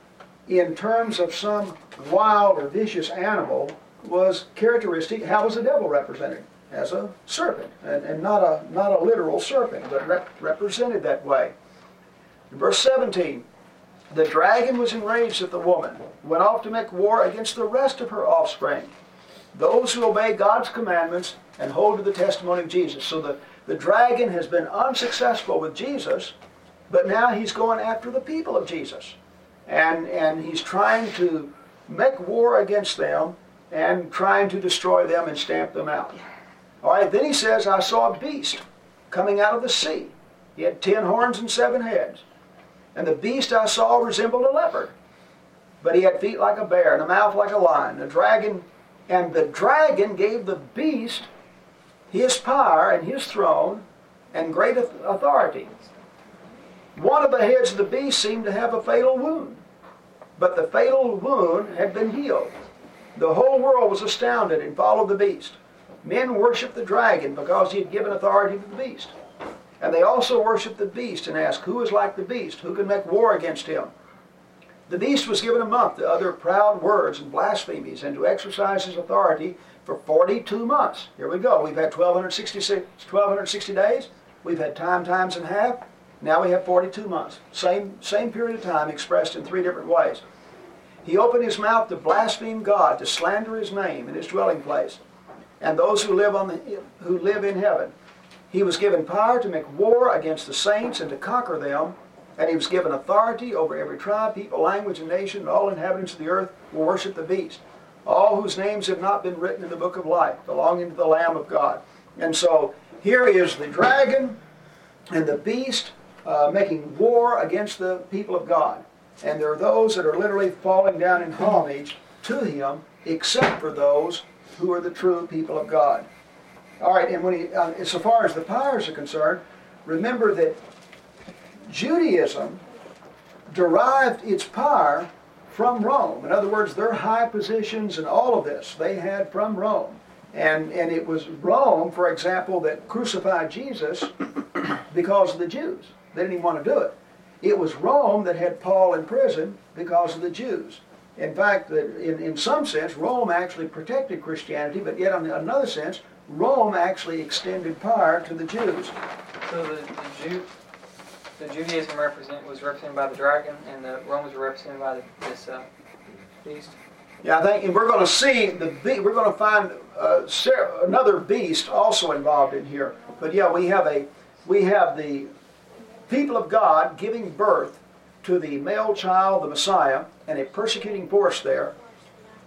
in terms of some wild or vicious animal was characteristic. How was the devil represented? As a serpent, and, and not a not a literal serpent, but rep- represented that way. Verse 17, the dragon was enraged at the woman, went off to make war against the rest of her offspring, those who obey God's commandments and hold to the testimony of Jesus. So the, the dragon has been unsuccessful with Jesus, but now he's going after the people of Jesus. And, and he's trying to make war against them and trying to destroy them and stamp them out. All right, then he says, I saw a beast coming out of the sea. He had ten horns and seven heads. And the beast I saw resembled a leopard, but he had feet like a bear and a mouth like a lion. The dragon, and the dragon gave the beast his power and his throne and great authority. One of the heads of the beast seemed to have a fatal wound, but the fatal wound had been healed. The whole world was astounded and followed the beast. Men worshiped the dragon because he had given authority to the beast. And they also worshiped the beast and asked, Who is like the beast? Who can make war against him? The beast was given a month to utter proud words and blasphemies and to exercise his authority for 42 months. Here we go. We've had 1266, 1260 days. We've had time, times, and half. Now we have 42 months. Same, same period of time expressed in three different ways. He opened his mouth to blaspheme God, to slander his name and his dwelling place, and those who live, on the, who live in heaven. He was given power to make war against the saints and to conquer them, and he was given authority over every tribe, people, language, and nation, and all inhabitants of the earth will worship the beast. All whose names have not been written in the book of life, belonging to the Lamb of God. And so here is the dragon and the beast uh, making war against the people of God. And there are those that are literally falling down in homage to him, except for those who are the true people of God. All right, and when he, uh, so far as the powers are concerned, remember that Judaism derived its power from Rome. In other words, their high positions and all of this they had from Rome. And, and it was Rome, for example, that crucified Jesus because of the Jews. They didn't even want to do it. It was Rome that had Paul in prison because of the Jews. In fact, in, in some sense, Rome actually protected Christianity, but yet in another sense, Rome actually extended power to the Jews. So the, the Jew, the Judaism represent was represented by the dragon, and the Romans were represented by the, this uh, beast. Yeah, I think, and we're going to see the we're going to find uh, another beast also involved in here. But yeah, we have a we have the people of God giving birth to the male child, the Messiah, and a persecuting force there.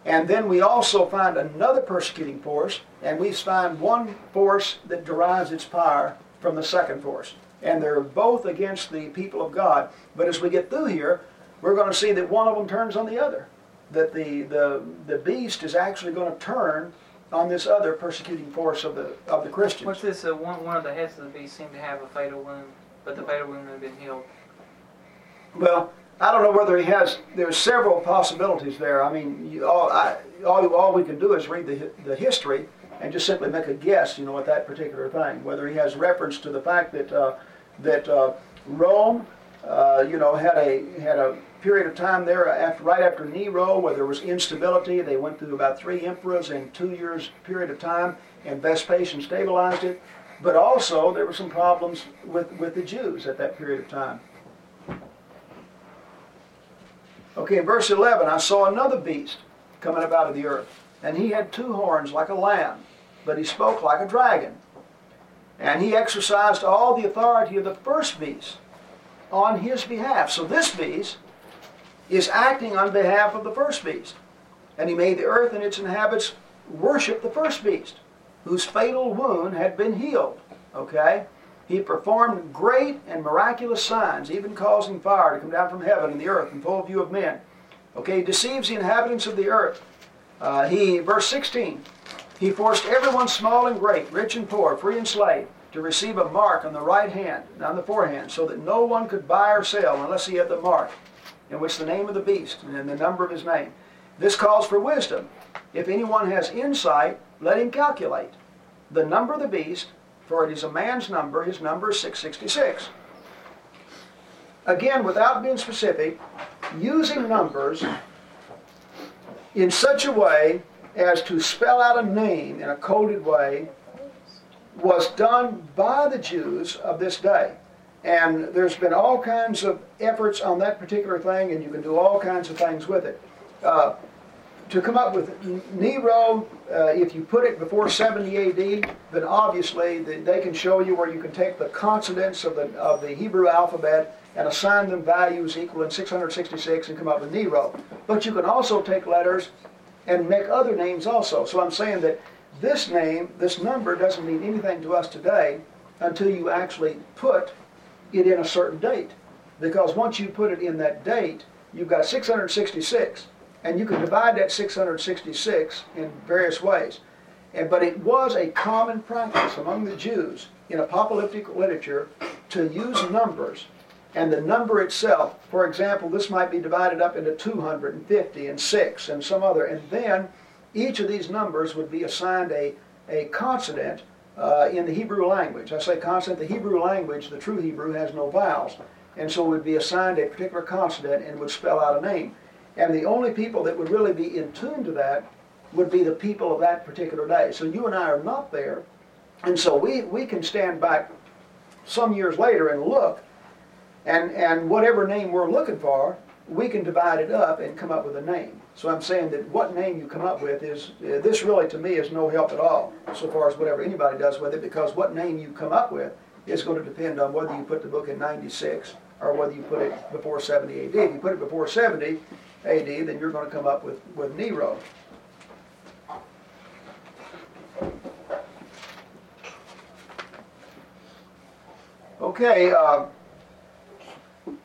And then we also find another persecuting force, and we find one force that derives its power from the second force. And they're both against the people of God. But as we get through here, we're going to see that one of them turns on the other. That the, the, the beast is actually going to turn on this other persecuting force of the, of the Christians. What's this? Uh, one, one of the heads of the beast seemed to have a fatal wound, but the fatal wound had been healed. Well, I don't know whether he has. There's several possibilities there. I mean, you, all, I, all, all we can do is read the, the history and just simply make a guess. You know, at that particular thing, whether he has reference to the fact that uh, that uh, Rome uh, you know, had a had a period of time there after right after Nero where there was instability. They went through about three emperors in two years period of time, and Vespasian stabilized it. But also there were some problems with, with the Jews at that period of time. Okay, in verse 11, I saw another beast coming up out of the earth, and he had two horns like a lamb, but he spoke like a dragon. And he exercised all the authority of the first beast on his behalf. So this beast is acting on behalf of the first beast. And he made the earth and its inhabitants worship the first beast, whose fatal wound had been healed. Okay? He performed great and miraculous signs, even causing fire to come down from heaven and the earth in full view of men. Okay, he deceives the inhabitants of the earth. Uh, he, verse 16, he forced everyone small and great, rich and poor, free and slave, to receive a mark on the right hand and on the forehand, so that no one could buy or sell unless he had the mark, in which the name of the beast and the number of his name. This calls for wisdom. If anyone has insight, let him calculate the number of the beast for it is a man's number. His number is 666. Again, without being specific, using numbers in such a way as to spell out a name in a coded way was done by the Jews of this day. And there's been all kinds of efforts on that particular thing, and you can do all kinds of things with it. Uh, to come up with Nero, uh, if you put it before 70 AD, then obviously the, they can show you where you can take the consonants of the, of the Hebrew alphabet and assign them values equal 666 and come up with Nero. But you can also take letters and make other names also. So I'm saying that this name, this number, doesn't mean anything to us today until you actually put it in a certain date. Because once you put it in that date, you've got 666. And you can divide that 666 in various ways. And, but it was a common practice among the Jews in apocalyptic literature to use numbers. And the number itself, for example, this might be divided up into 250 and 6 and some other. And then each of these numbers would be assigned a, a consonant uh, in the Hebrew language. I say consonant, the Hebrew language, the true Hebrew, has no vowels. And so it would be assigned a particular consonant and would spell out a name. And the only people that would really be in tune to that would be the people of that particular day. So you and I are not there. And so we, we can stand back some years later and look, and, and whatever name we're looking for, we can divide it up and come up with a name. So I'm saying that what name you come up with is, uh, this really to me is no help at all, so far as whatever anybody does with it, because what name you come up with is going to depend on whether you put the book in 96 or whether you put it before 70 AD. If you put it before 70, AD, then you're going to come up with, with Nero. Okay, uh,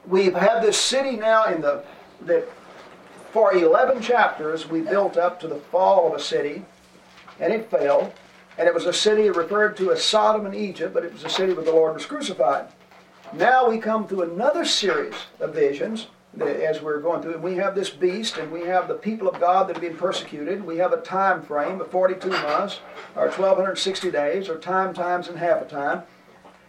we've had this city now in the that for 11 chapters we built up to the fall of a city, and it fell. And it was a city referred to as Sodom and Egypt, but it was a city where the Lord was crucified. Now we come to another series of visions as we're going through. And we have this beast, and we have the people of God that have been persecuted. We have a time frame of 42 months, or 1,260 days, or time times and half a time.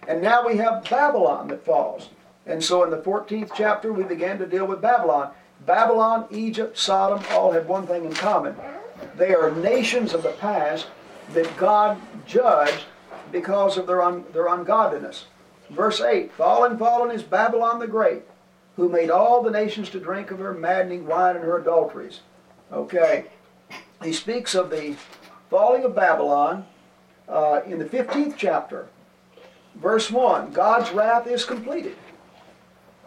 And now we have Babylon that falls. And so in the 14th chapter, we began to deal with Babylon. Babylon, Egypt, Sodom all have one thing in common. They are nations of the past that God judged because of their, un- their ungodliness. Verse 8 Fallen, fallen is Babylon the Great who made all the nations to drink of her maddening wine and her adulteries. Okay. He speaks of the falling of Babylon uh, in the 15th chapter, verse 1. God's wrath is completed.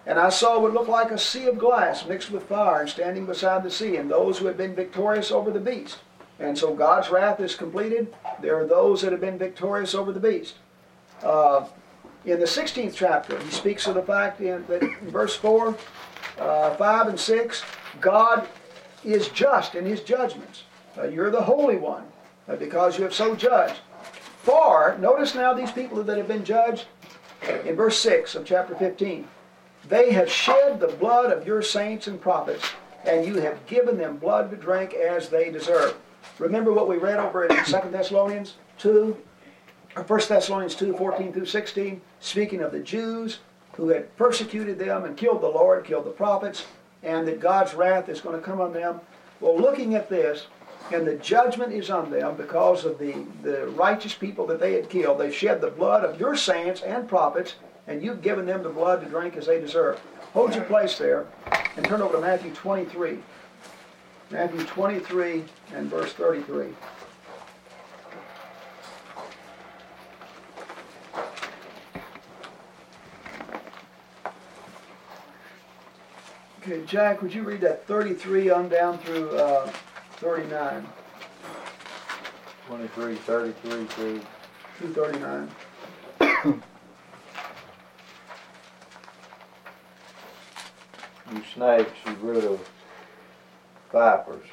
And I saw what looked like a sea of glass mixed with fire and standing beside the sea, and those who had been victorious over the beast. And so God's wrath is completed. There are those that have been victorious over the beast. Uh, in the 16th chapter, he speaks of the fact in, that in verse 4, uh, 5, and 6, God is just in his judgments. Uh, you're the Holy One uh, because you have so judged. For, notice now these people that have been judged in verse 6 of chapter 15. They have shed the blood of your saints and prophets, and you have given them blood to drink as they deserve. Remember what we read over in 2 Thessalonians 2 1 Thessalonians 2 14 through 16, speaking of the Jews who had persecuted them and killed the Lord, killed the prophets, and that God's wrath is going to come on them. Well, looking at this, and the judgment is on them because of the, the righteous people that they had killed. They shed the blood of your saints and prophets, and you've given them the blood to drink as they deserve. Hold your place there and turn over to Matthew 23. Matthew 23 and verse 33. Okay, Jack, would you read that 33 on down through uh, 39? Twenty-three, thirty-three through, Through 39. you snakes, you of vipers,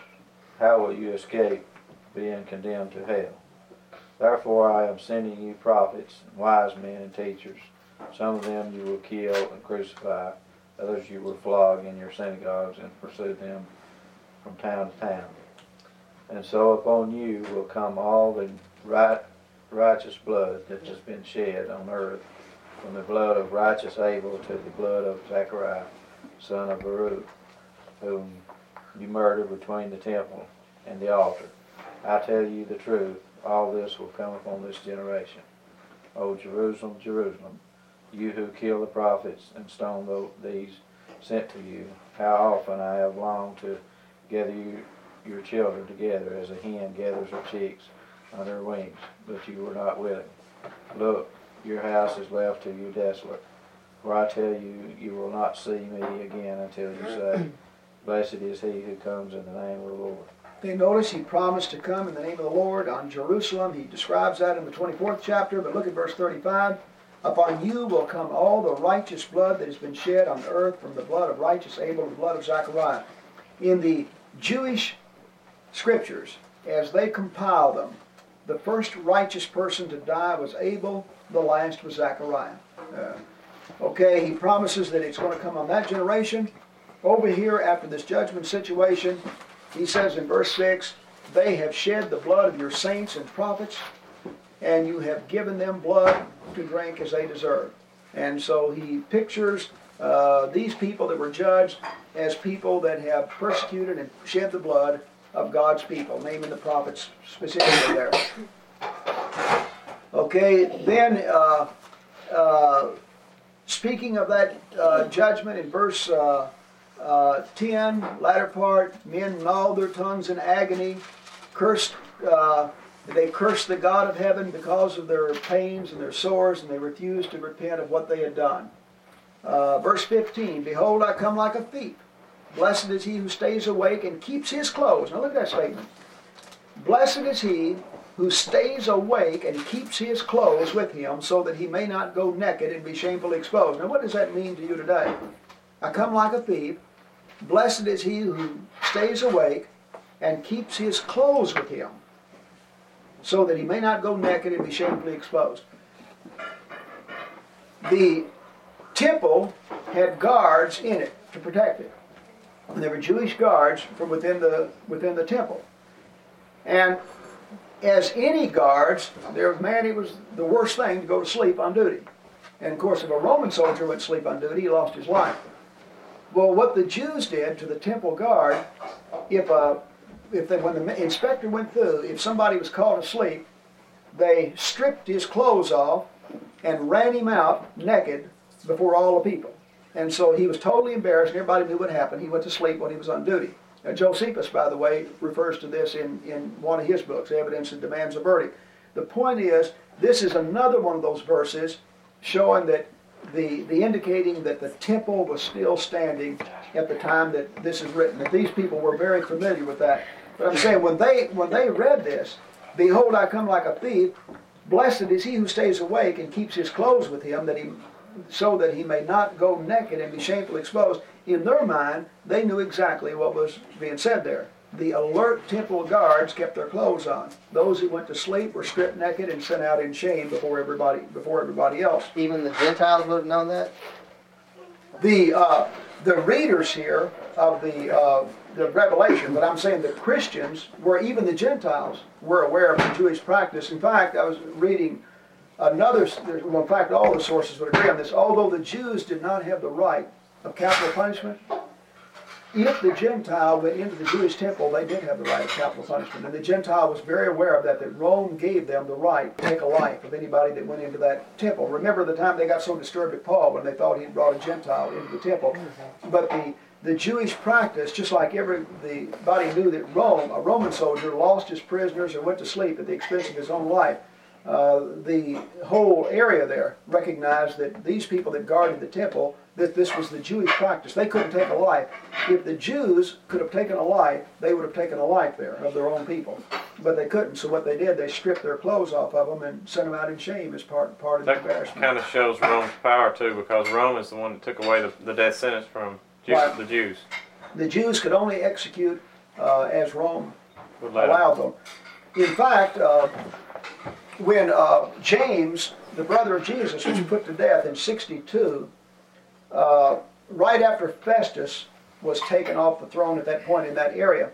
how will you escape being condemned to hell? Therefore I am sending you prophets, and wise men, and teachers. Some of them you will kill and crucify, others you will flog in your synagogues and pursue them from town to town. And so upon you will come all the right, righteous blood that has been shed on earth, from the blood of righteous Abel to the blood of Zechariah, son of Baruch, whom you murdered between the temple and the altar. I tell you the truth, all this will come upon this generation. O Jerusalem, Jerusalem, you who kill the prophets and stone tho- these sent to you, how often I have longed to gather you, your children together as a hen gathers her chicks under her wings, but you were not willing. Look, your house is left to you desolate. For I tell you, you will not see me again until you say, Blessed is he who comes in the name of the Lord. They notice he promised to come in the name of the Lord on Jerusalem. He describes that in the 24th chapter, but look at verse 35. Upon you will come all the righteous blood that has been shed on earth from the blood of righteous Abel and the blood of Zechariah. In the Jewish scriptures, as they compile them, the first righteous person to die was Abel, the last was Zechariah. Uh, okay, he promises that it's going to come on that generation. Over here, after this judgment situation, he says in verse 6 They have shed the blood of your saints and prophets, and you have given them blood to drink as they deserve. And so he pictures uh, these people that were judged as people that have persecuted and shed the blood of God's people, naming the prophets specifically there. Okay, then uh, uh, speaking of that uh, judgment in verse uh, uh, 10, latter part, men gnawed their tongues in agony, cursed, they cursed the God of heaven because of their pains and their sores, and they refused to repent of what they had done. Uh, verse 15, Behold, I come like a thief. Blessed is he who stays awake and keeps his clothes. Now look at that statement. Blessed is he who stays awake and keeps his clothes with him so that he may not go naked and be shamefully exposed. Now, what does that mean to you today? I come like a thief. Blessed is he who stays awake and keeps his clothes with him so that he may not go naked and be shamefully exposed. The temple had guards in it to protect it. And there were Jewish guards from within the within the temple. And as any guards, there was man, it was the worst thing to go to sleep on duty. And of course, if a Roman soldier went to sleep on duty, he lost his life. Well, what the Jews did to the temple guard, if a if they, when the inspector went through, if somebody was caught asleep, they stripped his clothes off and ran him out naked before all the people. And so he was totally embarrassed, and everybody knew what happened. He went to sleep when he was on duty. Now, Josephus, by the way, refers to this in, in one of his books, Evidence and Demands a Verdict. The point is, this is another one of those verses showing that the, the indicating that the temple was still standing at the time that this is written. That these people were very familiar with that. But I'm saying when they when they read this, behold, I come like a thief. Blessed is he who stays awake and keeps his clothes with him, that he so that he may not go naked and be shamefully exposed. In their mind, they knew exactly what was being said there. The alert temple guards kept their clothes on. Those who went to sleep were stripped naked and sent out in shame before everybody before everybody else. Even the Gentiles would have known that? The uh, the readers here of the uh, the Revelation, but I'm saying the Christians, were even the Gentiles, were aware of the Jewish practice. In fact, I was reading Another, well, in fact, all the sources would agree on this, although the Jews did not have the right of capital punishment, if the Gentile went into the Jewish temple, they did have the right of capital punishment. And the Gentile was very aware of that, that Rome gave them the right to take a life of anybody that went into that temple. Remember the time they got so disturbed at Paul when they thought he'd brought a Gentile into the temple. But the, the Jewish practice, just like everybody knew that Rome, a Roman soldier, lost his prisoners or went to sleep at the expense of his own life, uh, the whole area there recognized that these people that guarded the temple, that this was the Jewish practice. They couldn't take a life. If the Jews could have taken a life, they would have taken a life there of their own people. But they couldn't. So what they did, they stripped their clothes off of them and sent them out in shame as part part of the That embarrassment. kind of shows Rome's power too, because Rome is the one that took away the, the death sentence from Jew, Right. the Jews. The Jews could only execute uh, as Rome Would let 'em. allowed them. In fact, uh, when uh, James, the brother of Jesus, was put to death in 62, uh, right after Festus was taken off the throne at that point in that area,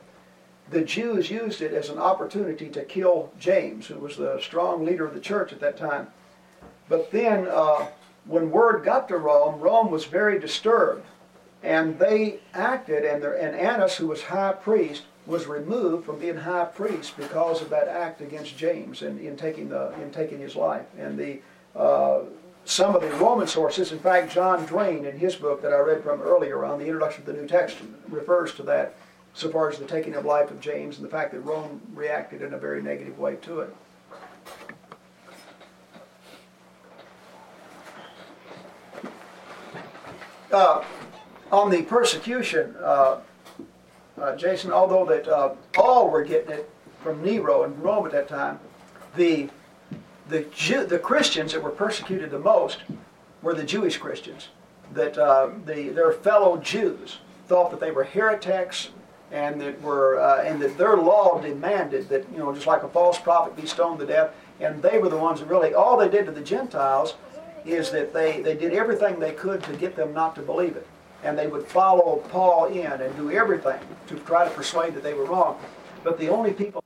the Jews used it as an opportunity to kill James, who was the strong leader of the church at that time. But then, uh, when word got to Rome, Rome was very disturbed and they acted, and, their, and Annas, who was high priest, was removed from being high priest because of that act against James and in taking the in taking his life. And the uh, some of the Roman sources, in fact, John Drane in his book that I read from earlier on the introduction to the New Testament refers to that, so far as the taking of life of James and the fact that Rome reacted in a very negative way to it. Uh, on the persecution, uh, uh, Jason, although that uh, all were getting it from Nero and Rome at that time, the the Jew, the Christians that were persecuted the most were the Jewish Christians. That uh, the their fellow Jews thought that they were heretics and that were uh, and that their law demanded that you know just like a false prophet be stoned to death. And they were the ones that really all they did to the Gentiles is that they they did everything they could to get them not to believe it and they would follow Paul in and do everything to try to persuade that they were wrong. But the only people